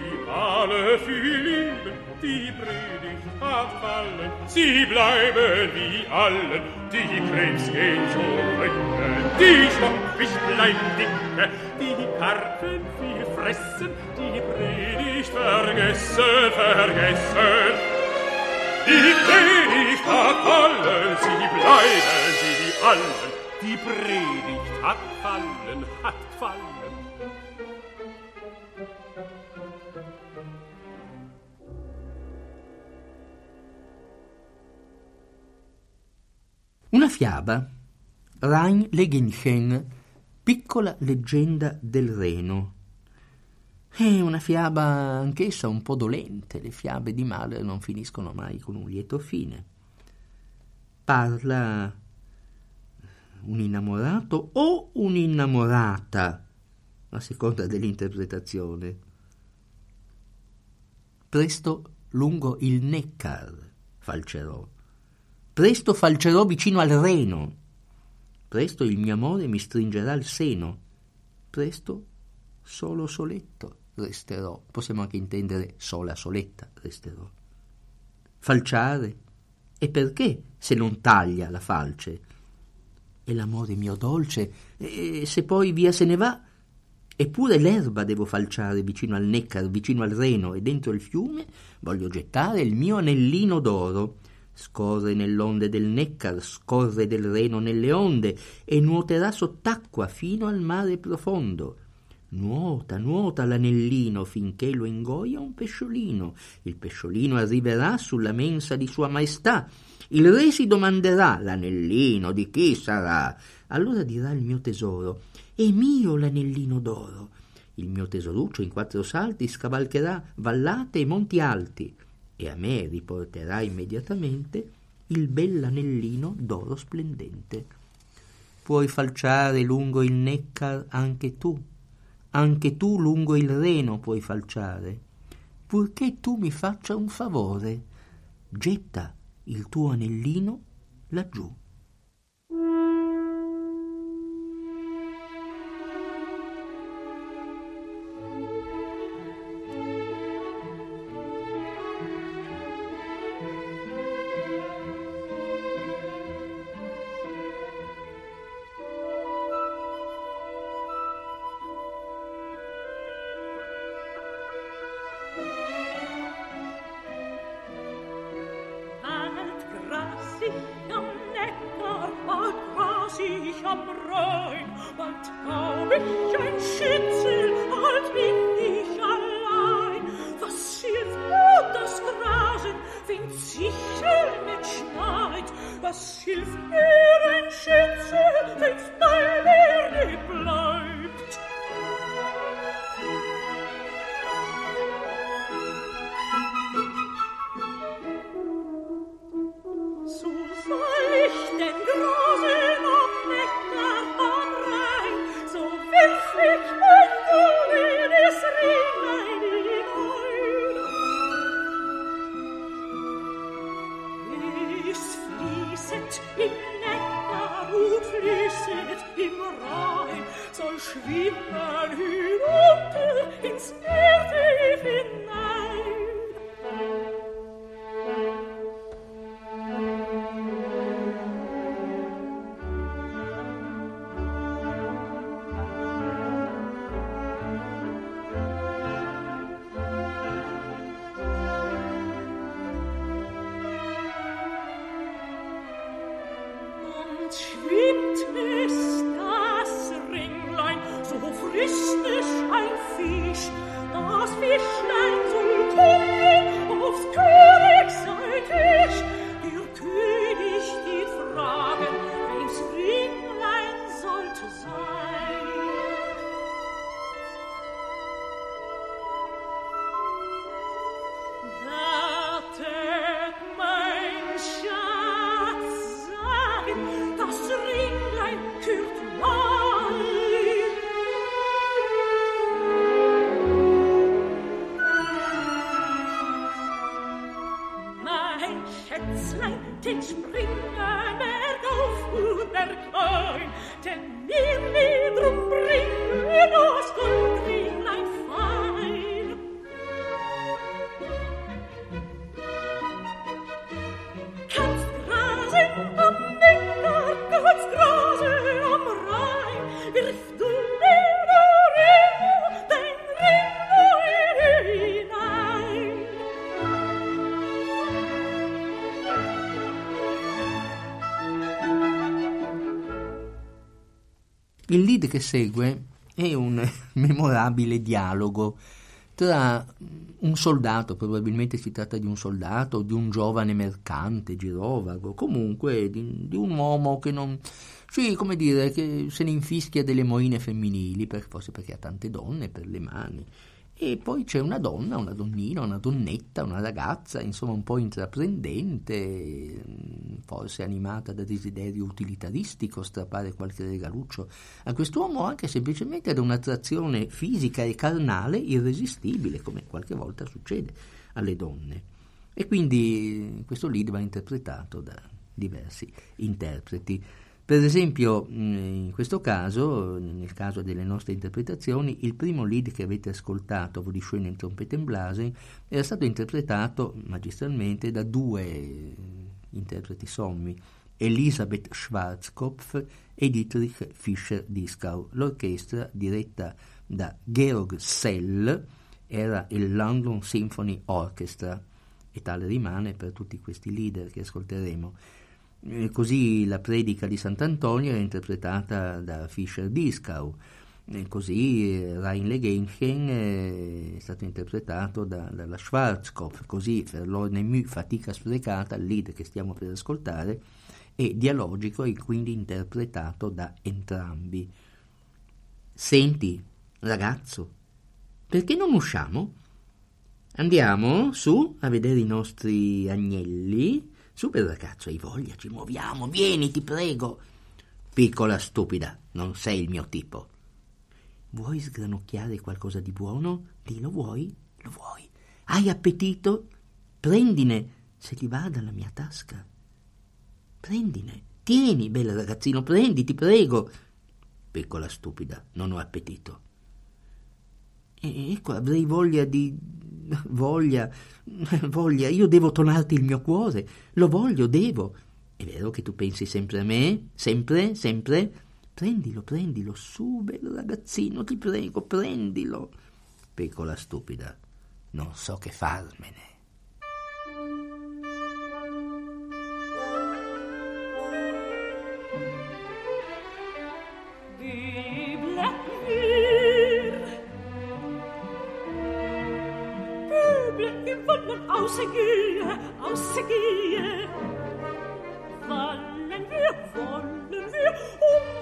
alle lieben, die Predigt hat fallen, sie bleiben wie allen, die Krebs gehen zurück, die bleiben dicke, die Karpfen viel fressen, die Predigt vergessen, vergessen. Die Predigt hat fallen, sie bleiben wie allen, die Predigt hat fallen, hat fallen. Una fiaba, Rhein Legenchen, piccola leggenda del Reno. È una fiaba anch'essa un po' dolente, le fiabe di male non finiscono mai con un lieto fine. Parla un innamorato o un'innamorata, a seconda dell'interpretazione. Presto lungo il Neckar falcerò Presto falcerò vicino al Reno. Presto il mio amore mi stringerà al seno. Presto solo soletto resterò. Possiamo anche intendere sola soletta resterò. Falciare? E perché se non taglia la falce? E l'amore mio dolce? E se poi via se ne va? Eppure l'erba devo falciare vicino al Neckar, vicino al Reno, e dentro il fiume voglio gettare il mio anellino d'oro scorre nell'onde del Neckar, scorre del Reno nelle onde e nuoterà sott'acqua fino al mare profondo. Nuota, nuota l'anellino finché lo ingoia un pesciolino. Il pesciolino arriverà sulla mensa di Sua Maestà. Il re si domanderà: l'anellino di chi sarà? Allora dirà il mio tesoro: è mio l'anellino d'oro. Il mio tesoruccio in quattro salti scavalcherà vallate e monti alti e a me riporterà immediatamente il bell'anellino d'oro splendente. Puoi falciare lungo il Neckar anche tu, anche tu lungo il Reno puoi falciare, purché tu mi faccia un favore, getta il tuo anellino laggiù. Kids. Lead che segue è un [laughs] memorabile dialogo tra un soldato, probabilmente si tratta di un soldato, di un giovane mercante, girovago, comunque di, di un uomo che non, sì, come dire, che se ne infischia delle moine femminili, per- forse perché ha tante donne per le mani. E poi c'è una donna, una donnina, una donnetta, una ragazza, insomma un po' intraprendente, forse animata da desiderio utilitaristico, strappare qualche regaluccio a quest'uomo, anche semplicemente da un'attrazione fisica e carnale irresistibile, come qualche volta succede alle donne. E quindi questo lead va interpretato da diversi interpreti. Per esempio, mh, in questo caso, nel caso delle nostre interpretazioni, il primo lead che avete ascoltato, die schönen Trompeten blasen, era stato interpretato magistralmente da due interpreti sommi, Elisabeth Schwarzkopf e Dietrich Fischer-Dieskau. L'orchestra, diretta da Georg Sell, era il London Symphony Orchestra e tale rimane per tutti questi leader che ascolteremo. Eh, Così la predica di Sant'Antonio è interpretata da Fischer Dieskau, e così eh, Rein Genchen è stato interpretato da- dalla Schwarzkopf, così Verlorne Mü, fatica sprecata, il lead che stiamo per ascoltare, è dialogico e quindi interpretato da entrambi. Senti, ragazzo, perché non usciamo? Andiamo su a vedere i nostri agnelli. Su bel ragazzo, hai voglia, ci muoviamo, vieni, ti prego. Piccola stupida, non sei il mio tipo. Vuoi sgranocchiare qualcosa di buono? Dillo, vuoi? Lo vuoi? Hai appetito? Prendine, se ti va dalla mia tasca. Prendine, tieni, bel ragazzino, prendi, ti prego. Piccola stupida, non ho appetito. E- Ecco, avrei voglia di... voglia... [laughs] voglia... Io devo tonarti il mio cuore. Lo voglio, devo. È vero che tu pensi sempre a me? Sempre? Sempre? Prendilo, prendilo, su, bello ragazzino, ti prego, prendilo. Pecora stupida, non so che farmene. Aussegehe, aussegehe, wollen wir, wollen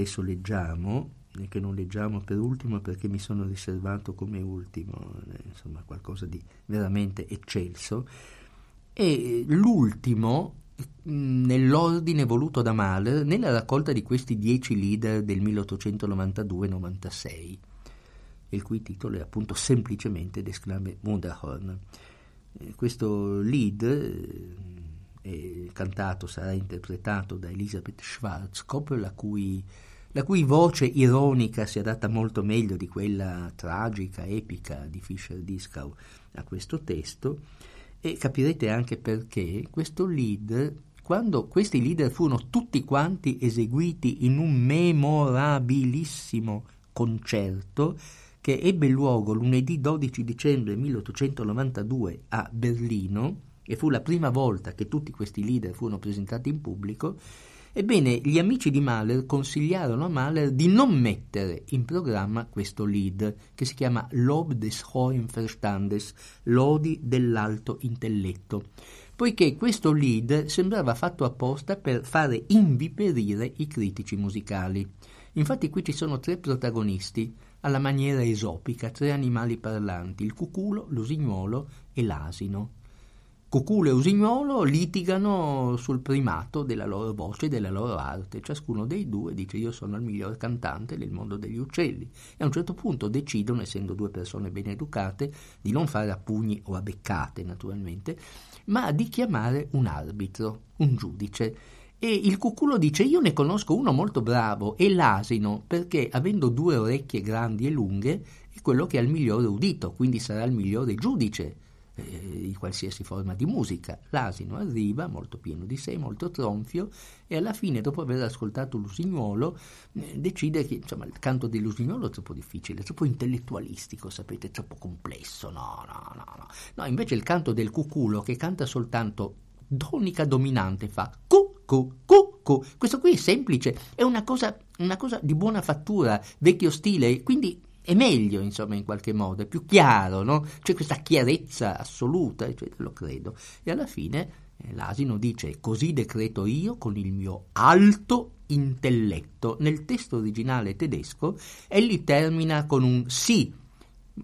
adesso leggiamo, e che non leggiamo per ultimo perché mi sono riservato come ultimo, eh, insomma qualcosa di veramente eccelso, è l'ultimo mh, nell'ordine voluto da Mahler nella raccolta di questi dieci leader del 1892-96, il cui titolo è appunto semplicemente Desclame Wunderhorn. Eh, Questo lead eh, è cantato, sarà interpretato da Elisabeth Schwarzkopf, la cui, la cui voce ironica si adatta molto meglio di quella tragica, epica di Fischer-Dieskau a questo testo, e capirete anche perché questo lead, quando questi leader furono tutti quanti eseguiti in un memorabilissimo concerto che ebbe luogo lunedì 12 dicembre 1892 a Berlino, e fu la prima volta che tutti questi leader furono presentati in pubblico, ebbene gli amici di Mahler consigliarono a Mahler di non mettere in programma questo lead che si chiama Lob des hohen Verstandes, lodi dell'alto intelletto, poiché questo lead sembrava fatto apposta per fare inviperire i critici musicali. Infatti qui ci sono tre protagonisti, alla maniera esopica, tre animali parlanti, il cuculo, l'usignuolo e l'asino. Cuculo e Usignolo litigano sul primato della loro voce e della loro arte. Ciascuno dei due dice io sono il miglior cantante del mondo degli uccelli e a un certo punto decidono, essendo due persone ben educate, di non fare a pugni o a beccate naturalmente, ma di chiamare un arbitro, un giudice. E il cuculo dice io ne conosco uno molto bravo e l'asino perché avendo due orecchie grandi e lunghe è quello che ha il migliore udito, quindi sarà il migliore giudice di qualsiasi forma di musica. L'asino arriva molto pieno di sé, molto tronfio e alla fine, dopo aver ascoltato l'usignuolo, eh, decide che insomma, il canto dell'usignuolo è troppo difficile, troppo intellettualistico, sapete, troppo complesso. No, no, no, no. No, invece il canto del cuculo che canta soltanto tonica dominante fa cu cu cu cu. Questo qui è semplice, è una cosa, una cosa di buona fattura, vecchio stile, quindi è meglio, insomma, in qualche modo, è più chiaro, no? C'è questa chiarezza assoluta, eccetera, lo credo. E alla fine eh, l'asino dice, così decreto io con il mio alto intelletto. Nel testo originale tedesco, egli termina con un sì.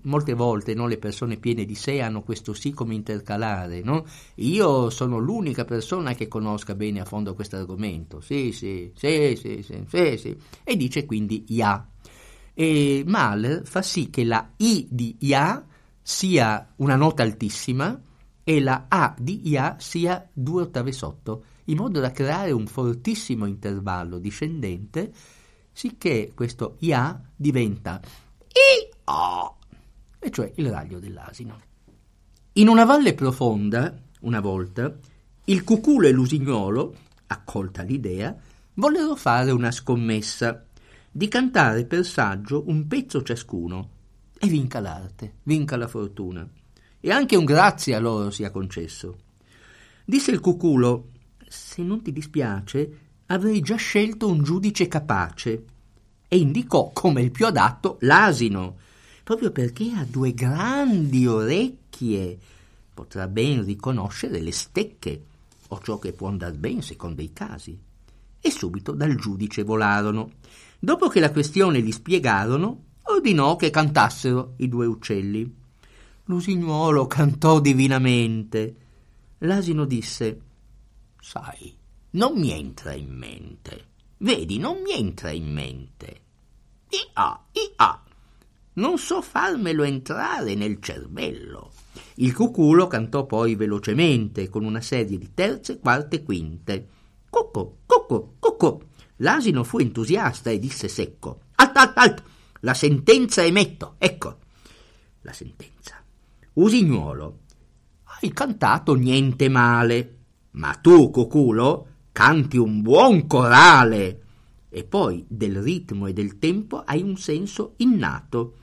Molte volte no, le persone piene di sé hanno questo sì come intercalare, no? Io sono l'unica persona che conosca bene a fondo questo argomento. Sì, sì, sì, sì, sì, sì, sì. E dice quindi ja. E Mahler fa sì che la I di Ya sia una nota altissima e la A di Ya sia due ottave sotto, in modo da creare un fortissimo intervallo discendente, sicché questo Ya diventa I-A, e cioè il raglio dell'asino. In una valle profonda, una volta, il cuculo e l'usignolo, accolta l'idea, vollero fare una scommessa di cantare per saggio un pezzo ciascuno e vinca l'arte, vinca la fortuna. E anche un grazie a loro sia concesso. Disse il cuculo, se non ti dispiace, avrei già scelto un giudice capace. E indicò come il più adatto l'asino, proprio perché ha due grandi orecchie. Potrà ben riconoscere le stecche o ciò che può andar ben secondo i casi. E subito dal giudice volarono. Dopo che la questione gli spiegarono, ordinò che cantassero i due uccelli. L'usignuolo cantò divinamente. L'asino disse: Sai, non mi entra in mente. Vedi, non mi entra in mente. Ia, ia. Non so farmelo entrare nel cervello. Il cuculo cantò poi velocemente, con una serie di terze, quarte e quinte. Cucco, cucco, cucco. L'asino fu entusiasta e disse secco: Alt, alt, alt! La sentenza emetto, ecco. La sentenza. Usignuolo, hai cantato niente male, ma tu, cuculo, canti un buon corale. E poi del ritmo e del tempo hai un senso innato.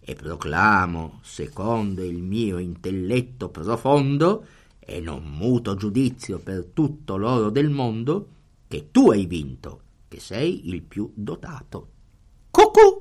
E proclamo, secondo il mio intelletto profondo, e non muto giudizio per tutto l'oro del mondo, che tu hai vinto, che sei il più dotato. Cucù,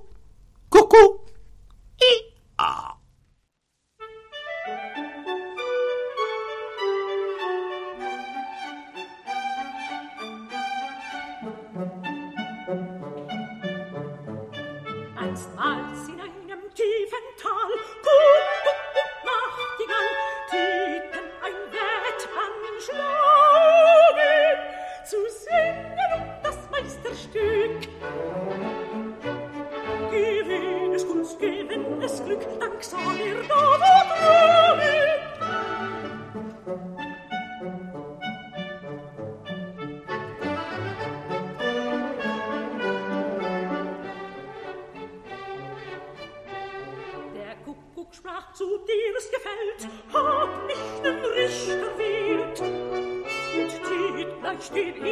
Gunst, gewinn es Glück, da tragen. Der Kuckuck sprach zu dir es gefällt, hab nicht den Richter wählt und tät gleich den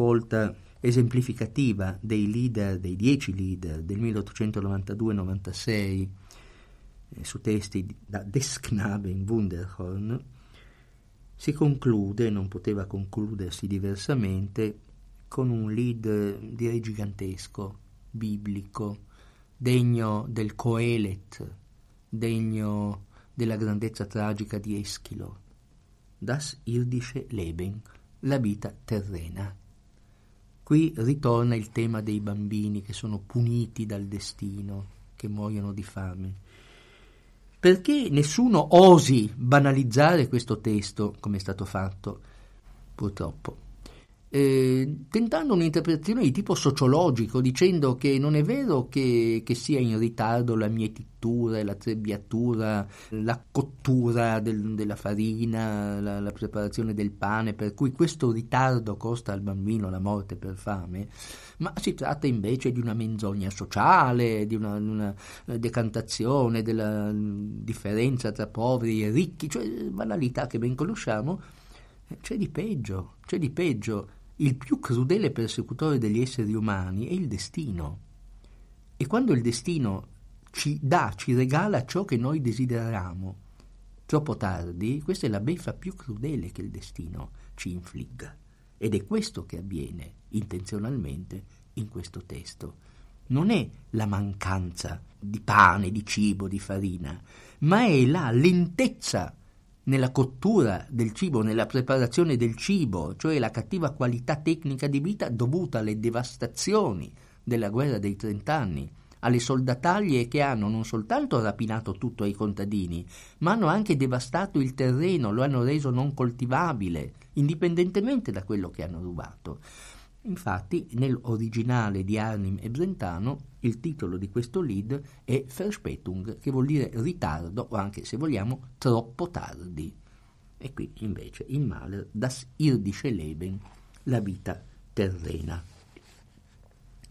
raccolta esemplificativa dei leader, dei dieci leader del 1892-96, eh, su testi da Des Knaben Wunderhorn, si conclude, non poteva concludersi diversamente, con un lead direi gigantesco, biblico, degno del Coelet, degno della grandezza tragica di Eschilo. Das irdische Leben, la vita terrena. Qui ritorna il tema dei bambini che sono puniti dal destino, che muoiono di fame. Perché nessuno osi banalizzare questo testo come è stato fatto? Purtroppo eh, tentando un'interpretazione di tipo sociologico, dicendo che non è vero che, che sia in ritardo la mietitura, la trebbiatura, la cottura del, della farina, la, la, preparazione del pane, per cui questo ritardo costa al bambino la morte per fame, ma si tratta invece di una menzogna sociale, di una, una decantazione della differenza tra poveri e ricchi, cioè banalità che ben conosciamo. C'è di peggio, c'è di peggio il più crudele persecutore degli esseri umani è il destino. E quando il destino ci dà, ci regala ciò che noi desideriamo, troppo tardi, questa è la beffa più crudele che il destino ci infligga. Ed è questo che avviene intenzionalmente in questo testo. Non è la mancanza di pane, di cibo, di farina, ma è la lentezza nella cottura del cibo, nella preparazione del cibo, cioè la cattiva qualità tecnica di vita dovuta alle devastazioni della guerra dei trent'anni, alle soldataglie che hanno non soltanto rapinato tutto ai contadini, ma hanno anche devastato il terreno, lo hanno reso non coltivabile, indipendentemente da quello che hanno rubato. Infatti, nell'originale di Arnim e Brentano, il titolo di questo lead è Verspätung, che vuol dire ritardo o anche, se vogliamo, troppo tardi. E qui invece in Mahler das irdische Leben, la vita terrena.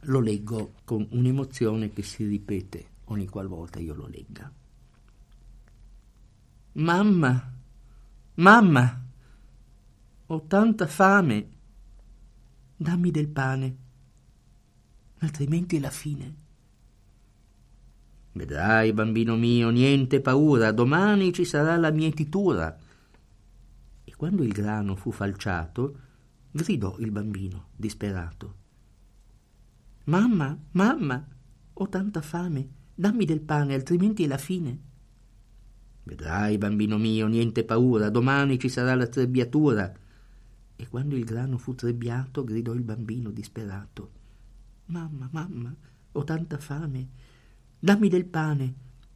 Lo leggo con un'emozione che si ripete ogni qualvolta io lo legga. Mamma, mamma, ho tanta fame dammi del pane, altrimenti è la fine. Vedrai, bambino mio, niente paura, domani ci sarà la mietitura. E quando il grano fu falciato, gridò il bambino, disperato. Mamma, mamma, ho tanta fame, dammi del pane, altrimenti è la fine. Vedrai, bambino mio, niente paura, domani ci sarà la trebbiatura. E quando il grano fu trebbiato, gridò il bambino disperato. Mamma, mamma, ho tanta fame. Dammi del pane,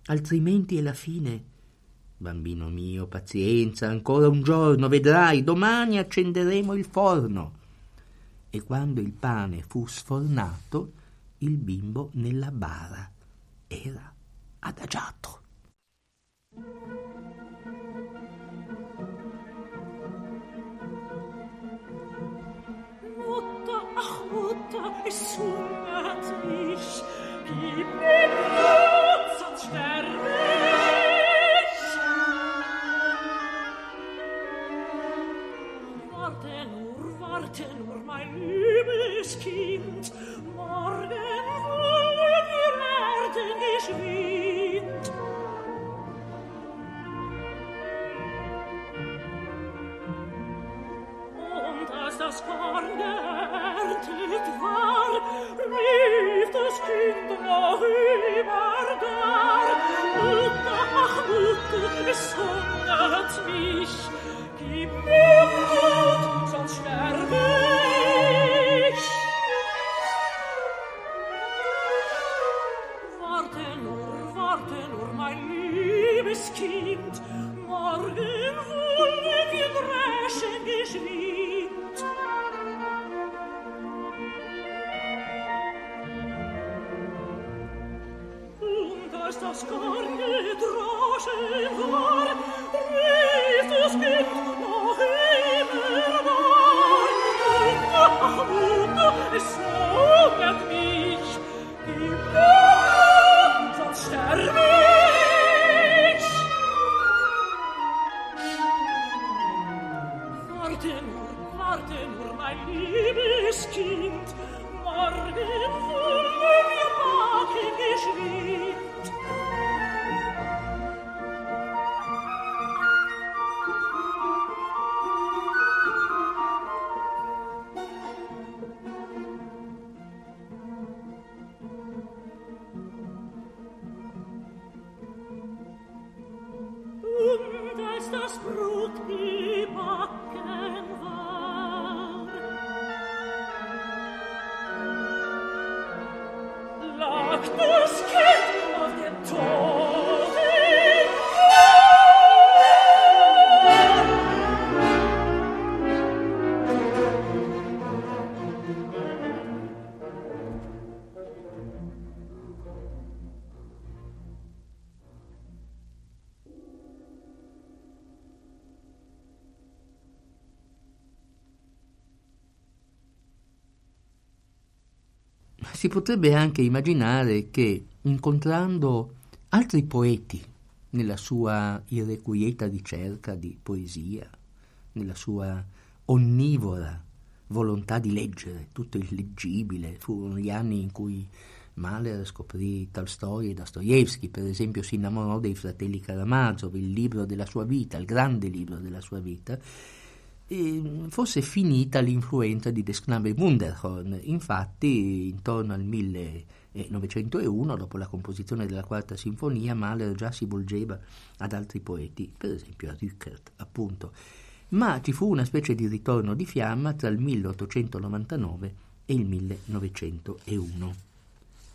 altrimenti è la fine. Bambino mio, pazienza, ancora un giorno, vedrai, domani accenderemo il forno. E quando il pane fu sfornato, il bimbo nella bara era adagiato. Ach, Mutter, es schmerzt mich. Gib mir potrebbe anche immaginare che incontrando altri poeti nella sua irrequieta ricerca di poesia, nella sua onnivora volontà di leggere, tutto illeggibile, furono gli anni in cui Mahler scoprì Tolstoi e Dostoevsky, per esempio si innamorò dei fratelli Karamazov, il libro della sua vita, il grande libro della sua vita, fosse finita l'influenza di Desknabe Wunderhorn. Infatti, intorno al 1901, dopo la composizione della quarta sinfonia, Mahler già si volgeva ad altri poeti, per esempio a Rückert, appunto. Ma ci fu una specie di ritorno di fiamma tra il 1899 e il 1901.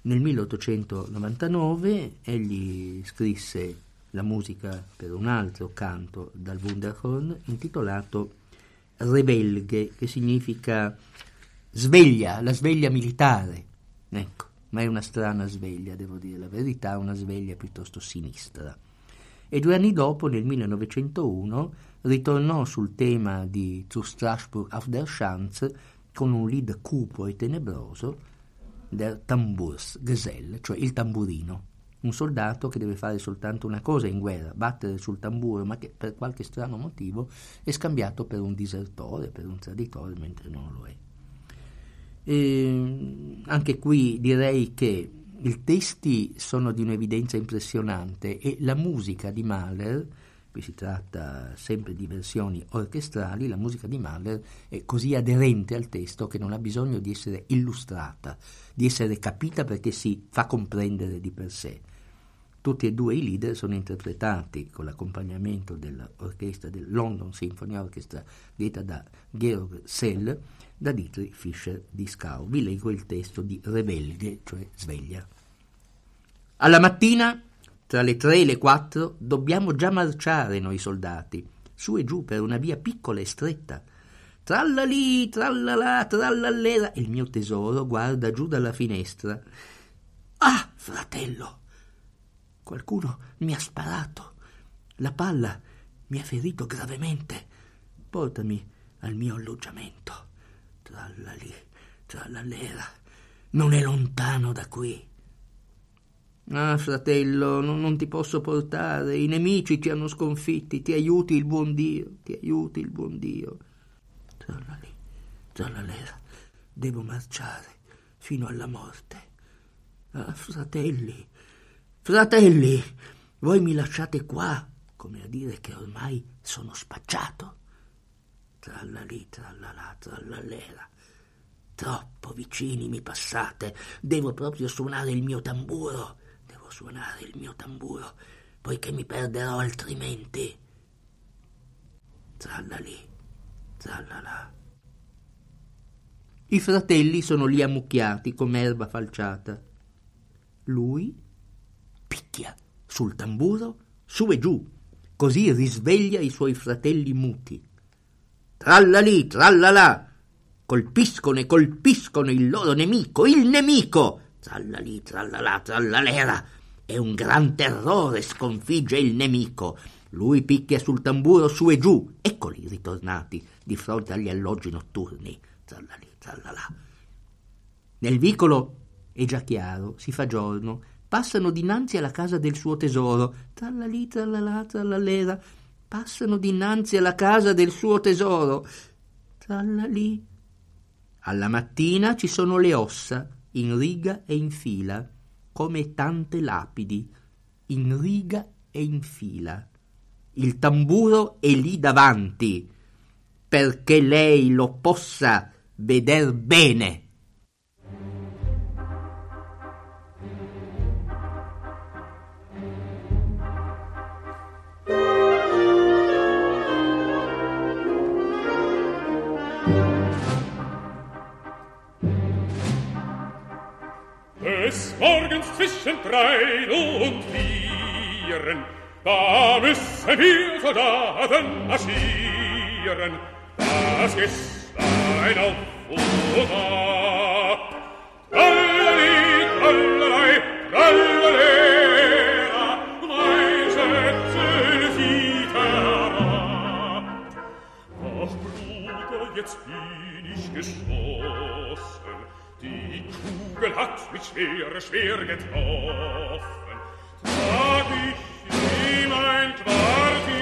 Nel 1899 egli scrisse la musica per un altro canto dal Wunderhorn intitolato rebelghe, che significa sveglia, la sveglia militare. Ecco, ma è una strana sveglia, devo dire la verità, una sveglia piuttosto sinistra. E due anni dopo, nel 1901, ritornò sul tema di Zu Strasbourg auf der Schanze con un lead cupo e tenebroso der Tambursgesell, cioè il tamburino un soldato che deve fare soltanto una cosa in guerra, battere sul tamburo, ma che per qualche strano motivo è scambiato per un disertore, per un traditore, mentre non lo è. E anche qui direi che i testi sono di un'evidenza impressionante e la musica di Mahler, qui si tratta sempre di versioni orchestrali, la musica di Mahler è così aderente al testo che non ha bisogno di essere illustrata, di essere capita perché si fa comprendere di per sé. Tutti e due i leader sono interpretati con l'accompagnamento dell'orchestra del London Symphony Orchestra diretta da Georg Sell da Dietrich Fischer di Skau. Vi leggo il testo di Rebelge, cioè sveglia. Alla mattina, tra le tre e le quattro, dobbiamo già marciare noi soldati, su e giù per una via piccola e stretta. Trallalì, trallala, trallallera, il mio tesoro guarda giù dalla finestra. Ah, fratello! Qualcuno mi ha sparato. La palla mi ha ferito gravemente. Portami al mio alloggiamento. Trallali, trallallera. Non è lontano da qui. Ah, fratello, non, non, ti posso portare. I nemici ti hanno sconfitti. Ti aiuti il buon Dio. Ti aiuti il buon Dio. Trallali, trallallera. Devo marciare fino alla morte. Ah, fratelli, Fratelli, voi mi lasciate qua, come a dire che ormai sono spacciato. Trallalì, trallalà, trallallera. Troppo vicini mi passate. Devo proprio suonare il mio tamburo. Devo suonare il mio tamburo, poiché mi perderò altrimenti. Trallalì, trallalà. I fratelli sono lì ammucchiati come erba falciata. Lui picchia sul tamburo su e giù, così risveglia i suoi fratelli muti. Trallalì, trallalà, colpiscono e colpiscono il loro nemico, il nemico. Trallalì, trallalà, trallalera. E un gran terrore sconfigge il nemico. Lui picchia sul tamburo su e giù. Eccoli ritornati di fronte agli alloggi notturni. Trallalì, trallalà. Nel vicolo è già chiaro, si fa giorno passano dinanzi alla casa del suo tesoro. Trallalì, trallalà, trallallera. Passano dinanzi alla casa del suo tesoro. Trallalì. Alla mattina ci sono le ossa, in riga e in fila, come tante lapidi, in riga e in fila. Il tamburo è lì davanti, perché lei lo possa veder bene. morgens zwischen drei und vieren, da müssen wir Soldaten marschieren. Das ist ein Auf und Ab. Tralli, trallerei, trallera, mein Schätzel sieht herab. Ach, Bruder, jetzt bin ich geschossen, Die Kugel hat mich schwer, schwer getroffen. Trag ich ihm ein Quartier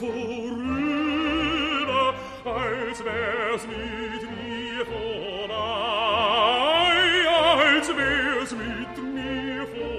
vorüber, als wär's mit mir vorbei, als wär's mit mir vorbei.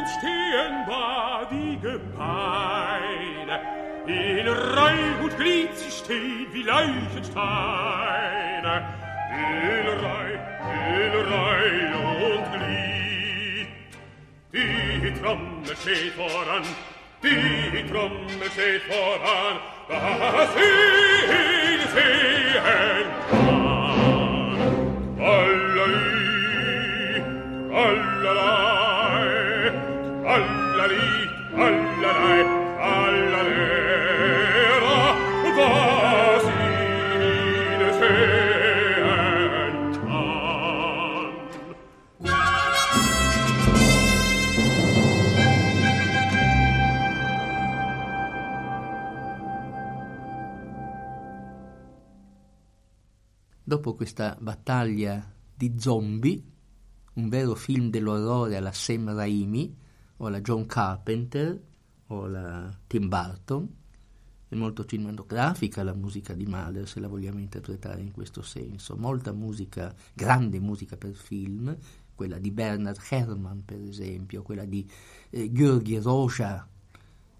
Morgens stehen da die Gebeine, in Reih und Glied sie stehen wie Leichensteine, in Reih, in Reih und Glied. Die Trommel steht voran, die Trommel steht voran, das ihn sehen questa battaglia di zombie, un vero film dell'orrore alla Sam Raimi o alla John Carpenter o alla Tim Burton, è molto cinematografica la musica di Mahler, se la vogliamo interpretare in questo senso. Molta musica, grande musica per film, quella di Bernard Herrmann, per esempio, quella di eh, Georgi Roja,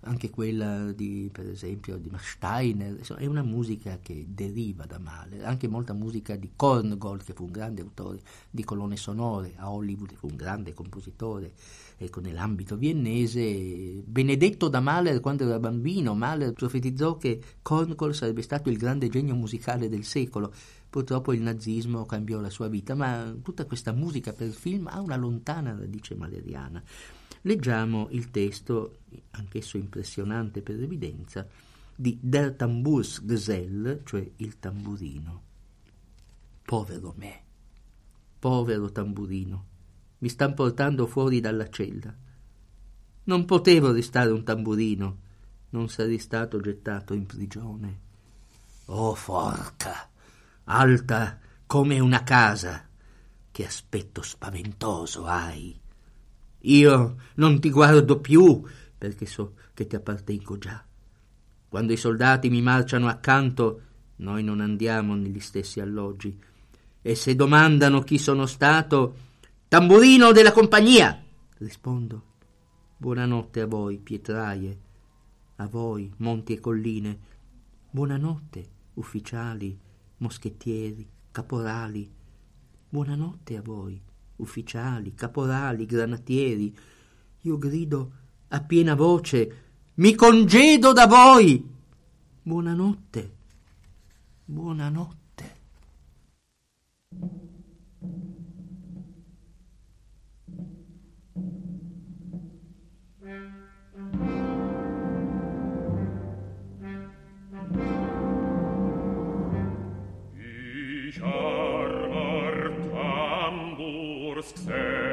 anche quella di, per esempio, di Steiner, insomma, è una musica che deriva da Mahler, anche molta musica di Korngold, che fu un grande autore di colonne sonore, a Hollywood fu un grande compositore, ecco, nell'ambito viennese, benedetto da Mahler quando era bambino, Mahler profetizzò che Korngold sarebbe stato il grande genio musicale del secolo, purtroppo il nazismo cambiò la sua vita, ma tutta questa musica per film ha una lontana radice maleriana. Leggiamo il testo, anch'esso impressionante per evidenza, di Der Tambursgesell, cioè il tamburino. Povero me, povero tamburino, mi stan portando fuori dalla cella. Non potevo restare un tamburino, non sarei stato gettato in prigione. Oh forca, alta come una casa, che aspetto spaventoso hai. Io non ti guardo più perché so che ti appartengo già. Quando i soldati mi marciano accanto, noi non andiamo negli stessi alloggi. E se domandano chi sono stato, tamburino della compagnia, rispondo. Buonanotte a voi, pietraie, a voi, monti e colline. Buonanotte, ufficiali, moschettieri, caporali. Buonanotte a voi, ufficiali, caporali, granatieri. Io grido a piena voce, mi congedo da voi. Buonanotte, buonanotte. Ich armer Tambursgesell.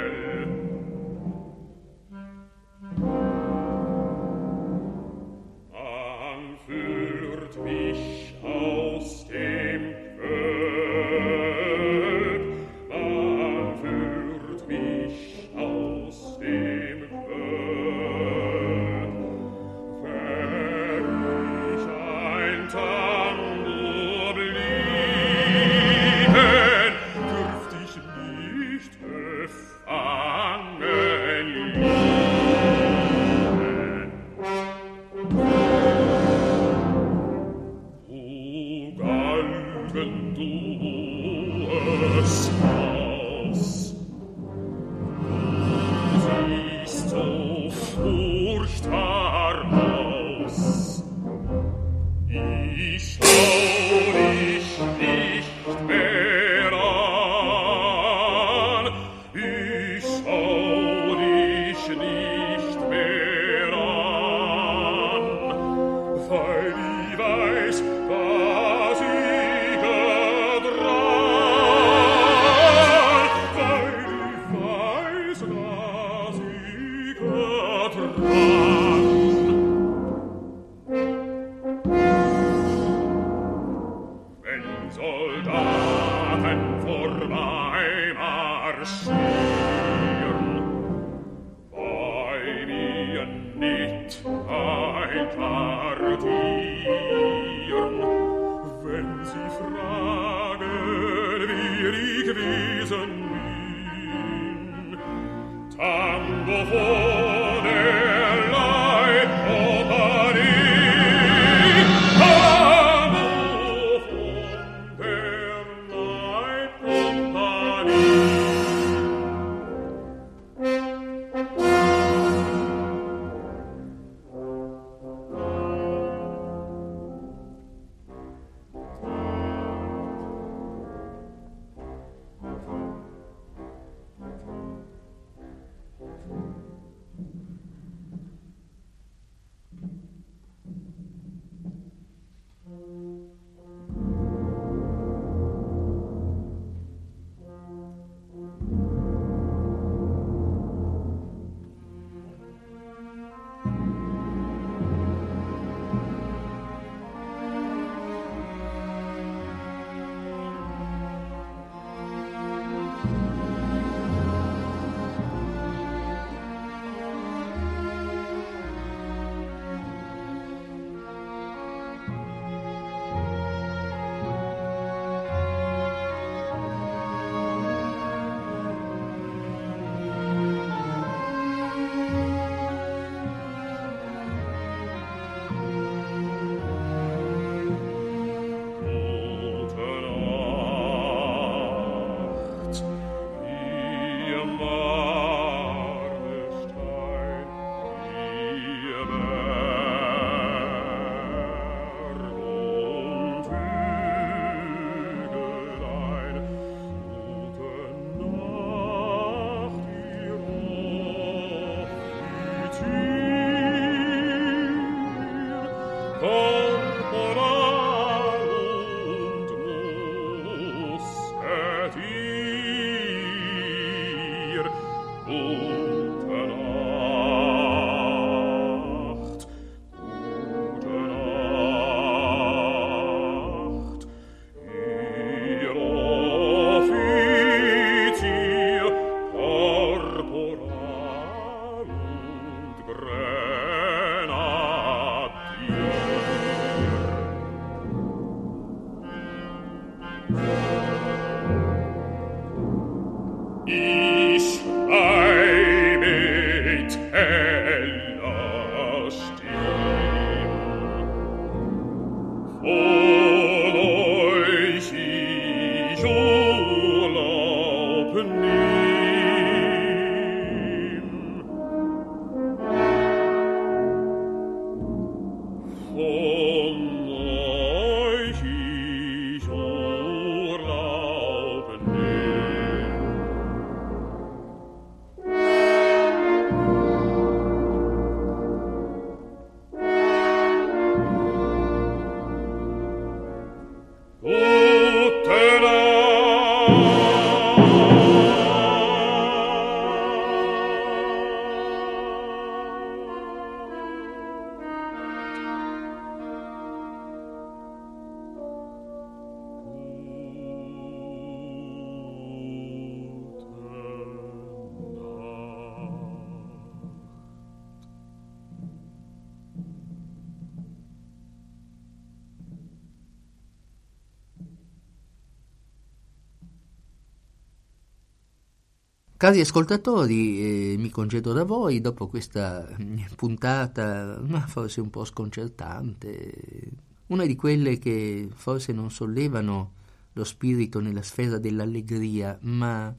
Cari ascoltatori, eh, mi congedo da voi dopo questa mm, puntata, ma forse un po' sconcertante, una di quelle che forse non sollevano lo spirito nella sfera dell'allegria, ma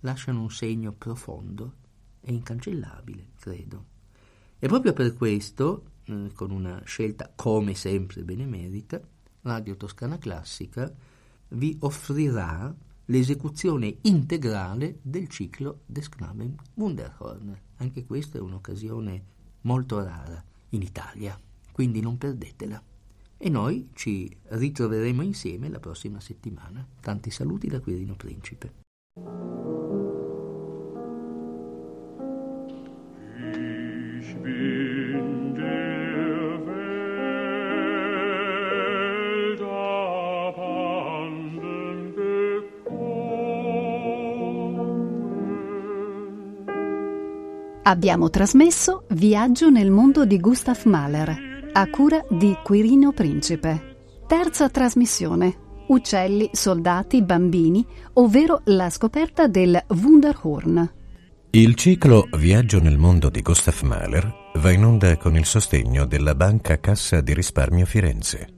lasciano un segno profondo e incancellabile, credo. E proprio per questo, eh, con una scelta come sempre benemerita, Radio Toscana Classica vi offrirà l'esecuzione integrale del ciclo des Knaben Wunderhorn. Anche questa è un'occasione molto rara in Italia, quindi non perdetela. E noi ci ritroveremo insieme la prossima settimana. Tanti saluti da Quirino Principe. Abbiamo trasmesso Viaggio nel mondo di Gustav Mahler, a cura di Quirino Principe. Terza trasmissione. Uccelli, soldati, bambini, ovvero la scoperta del Wunderhorn. Il ciclo Viaggio nel mondo di Gustav Mahler va in onda con il sostegno della Banca Cassa di Risparmio Firenze.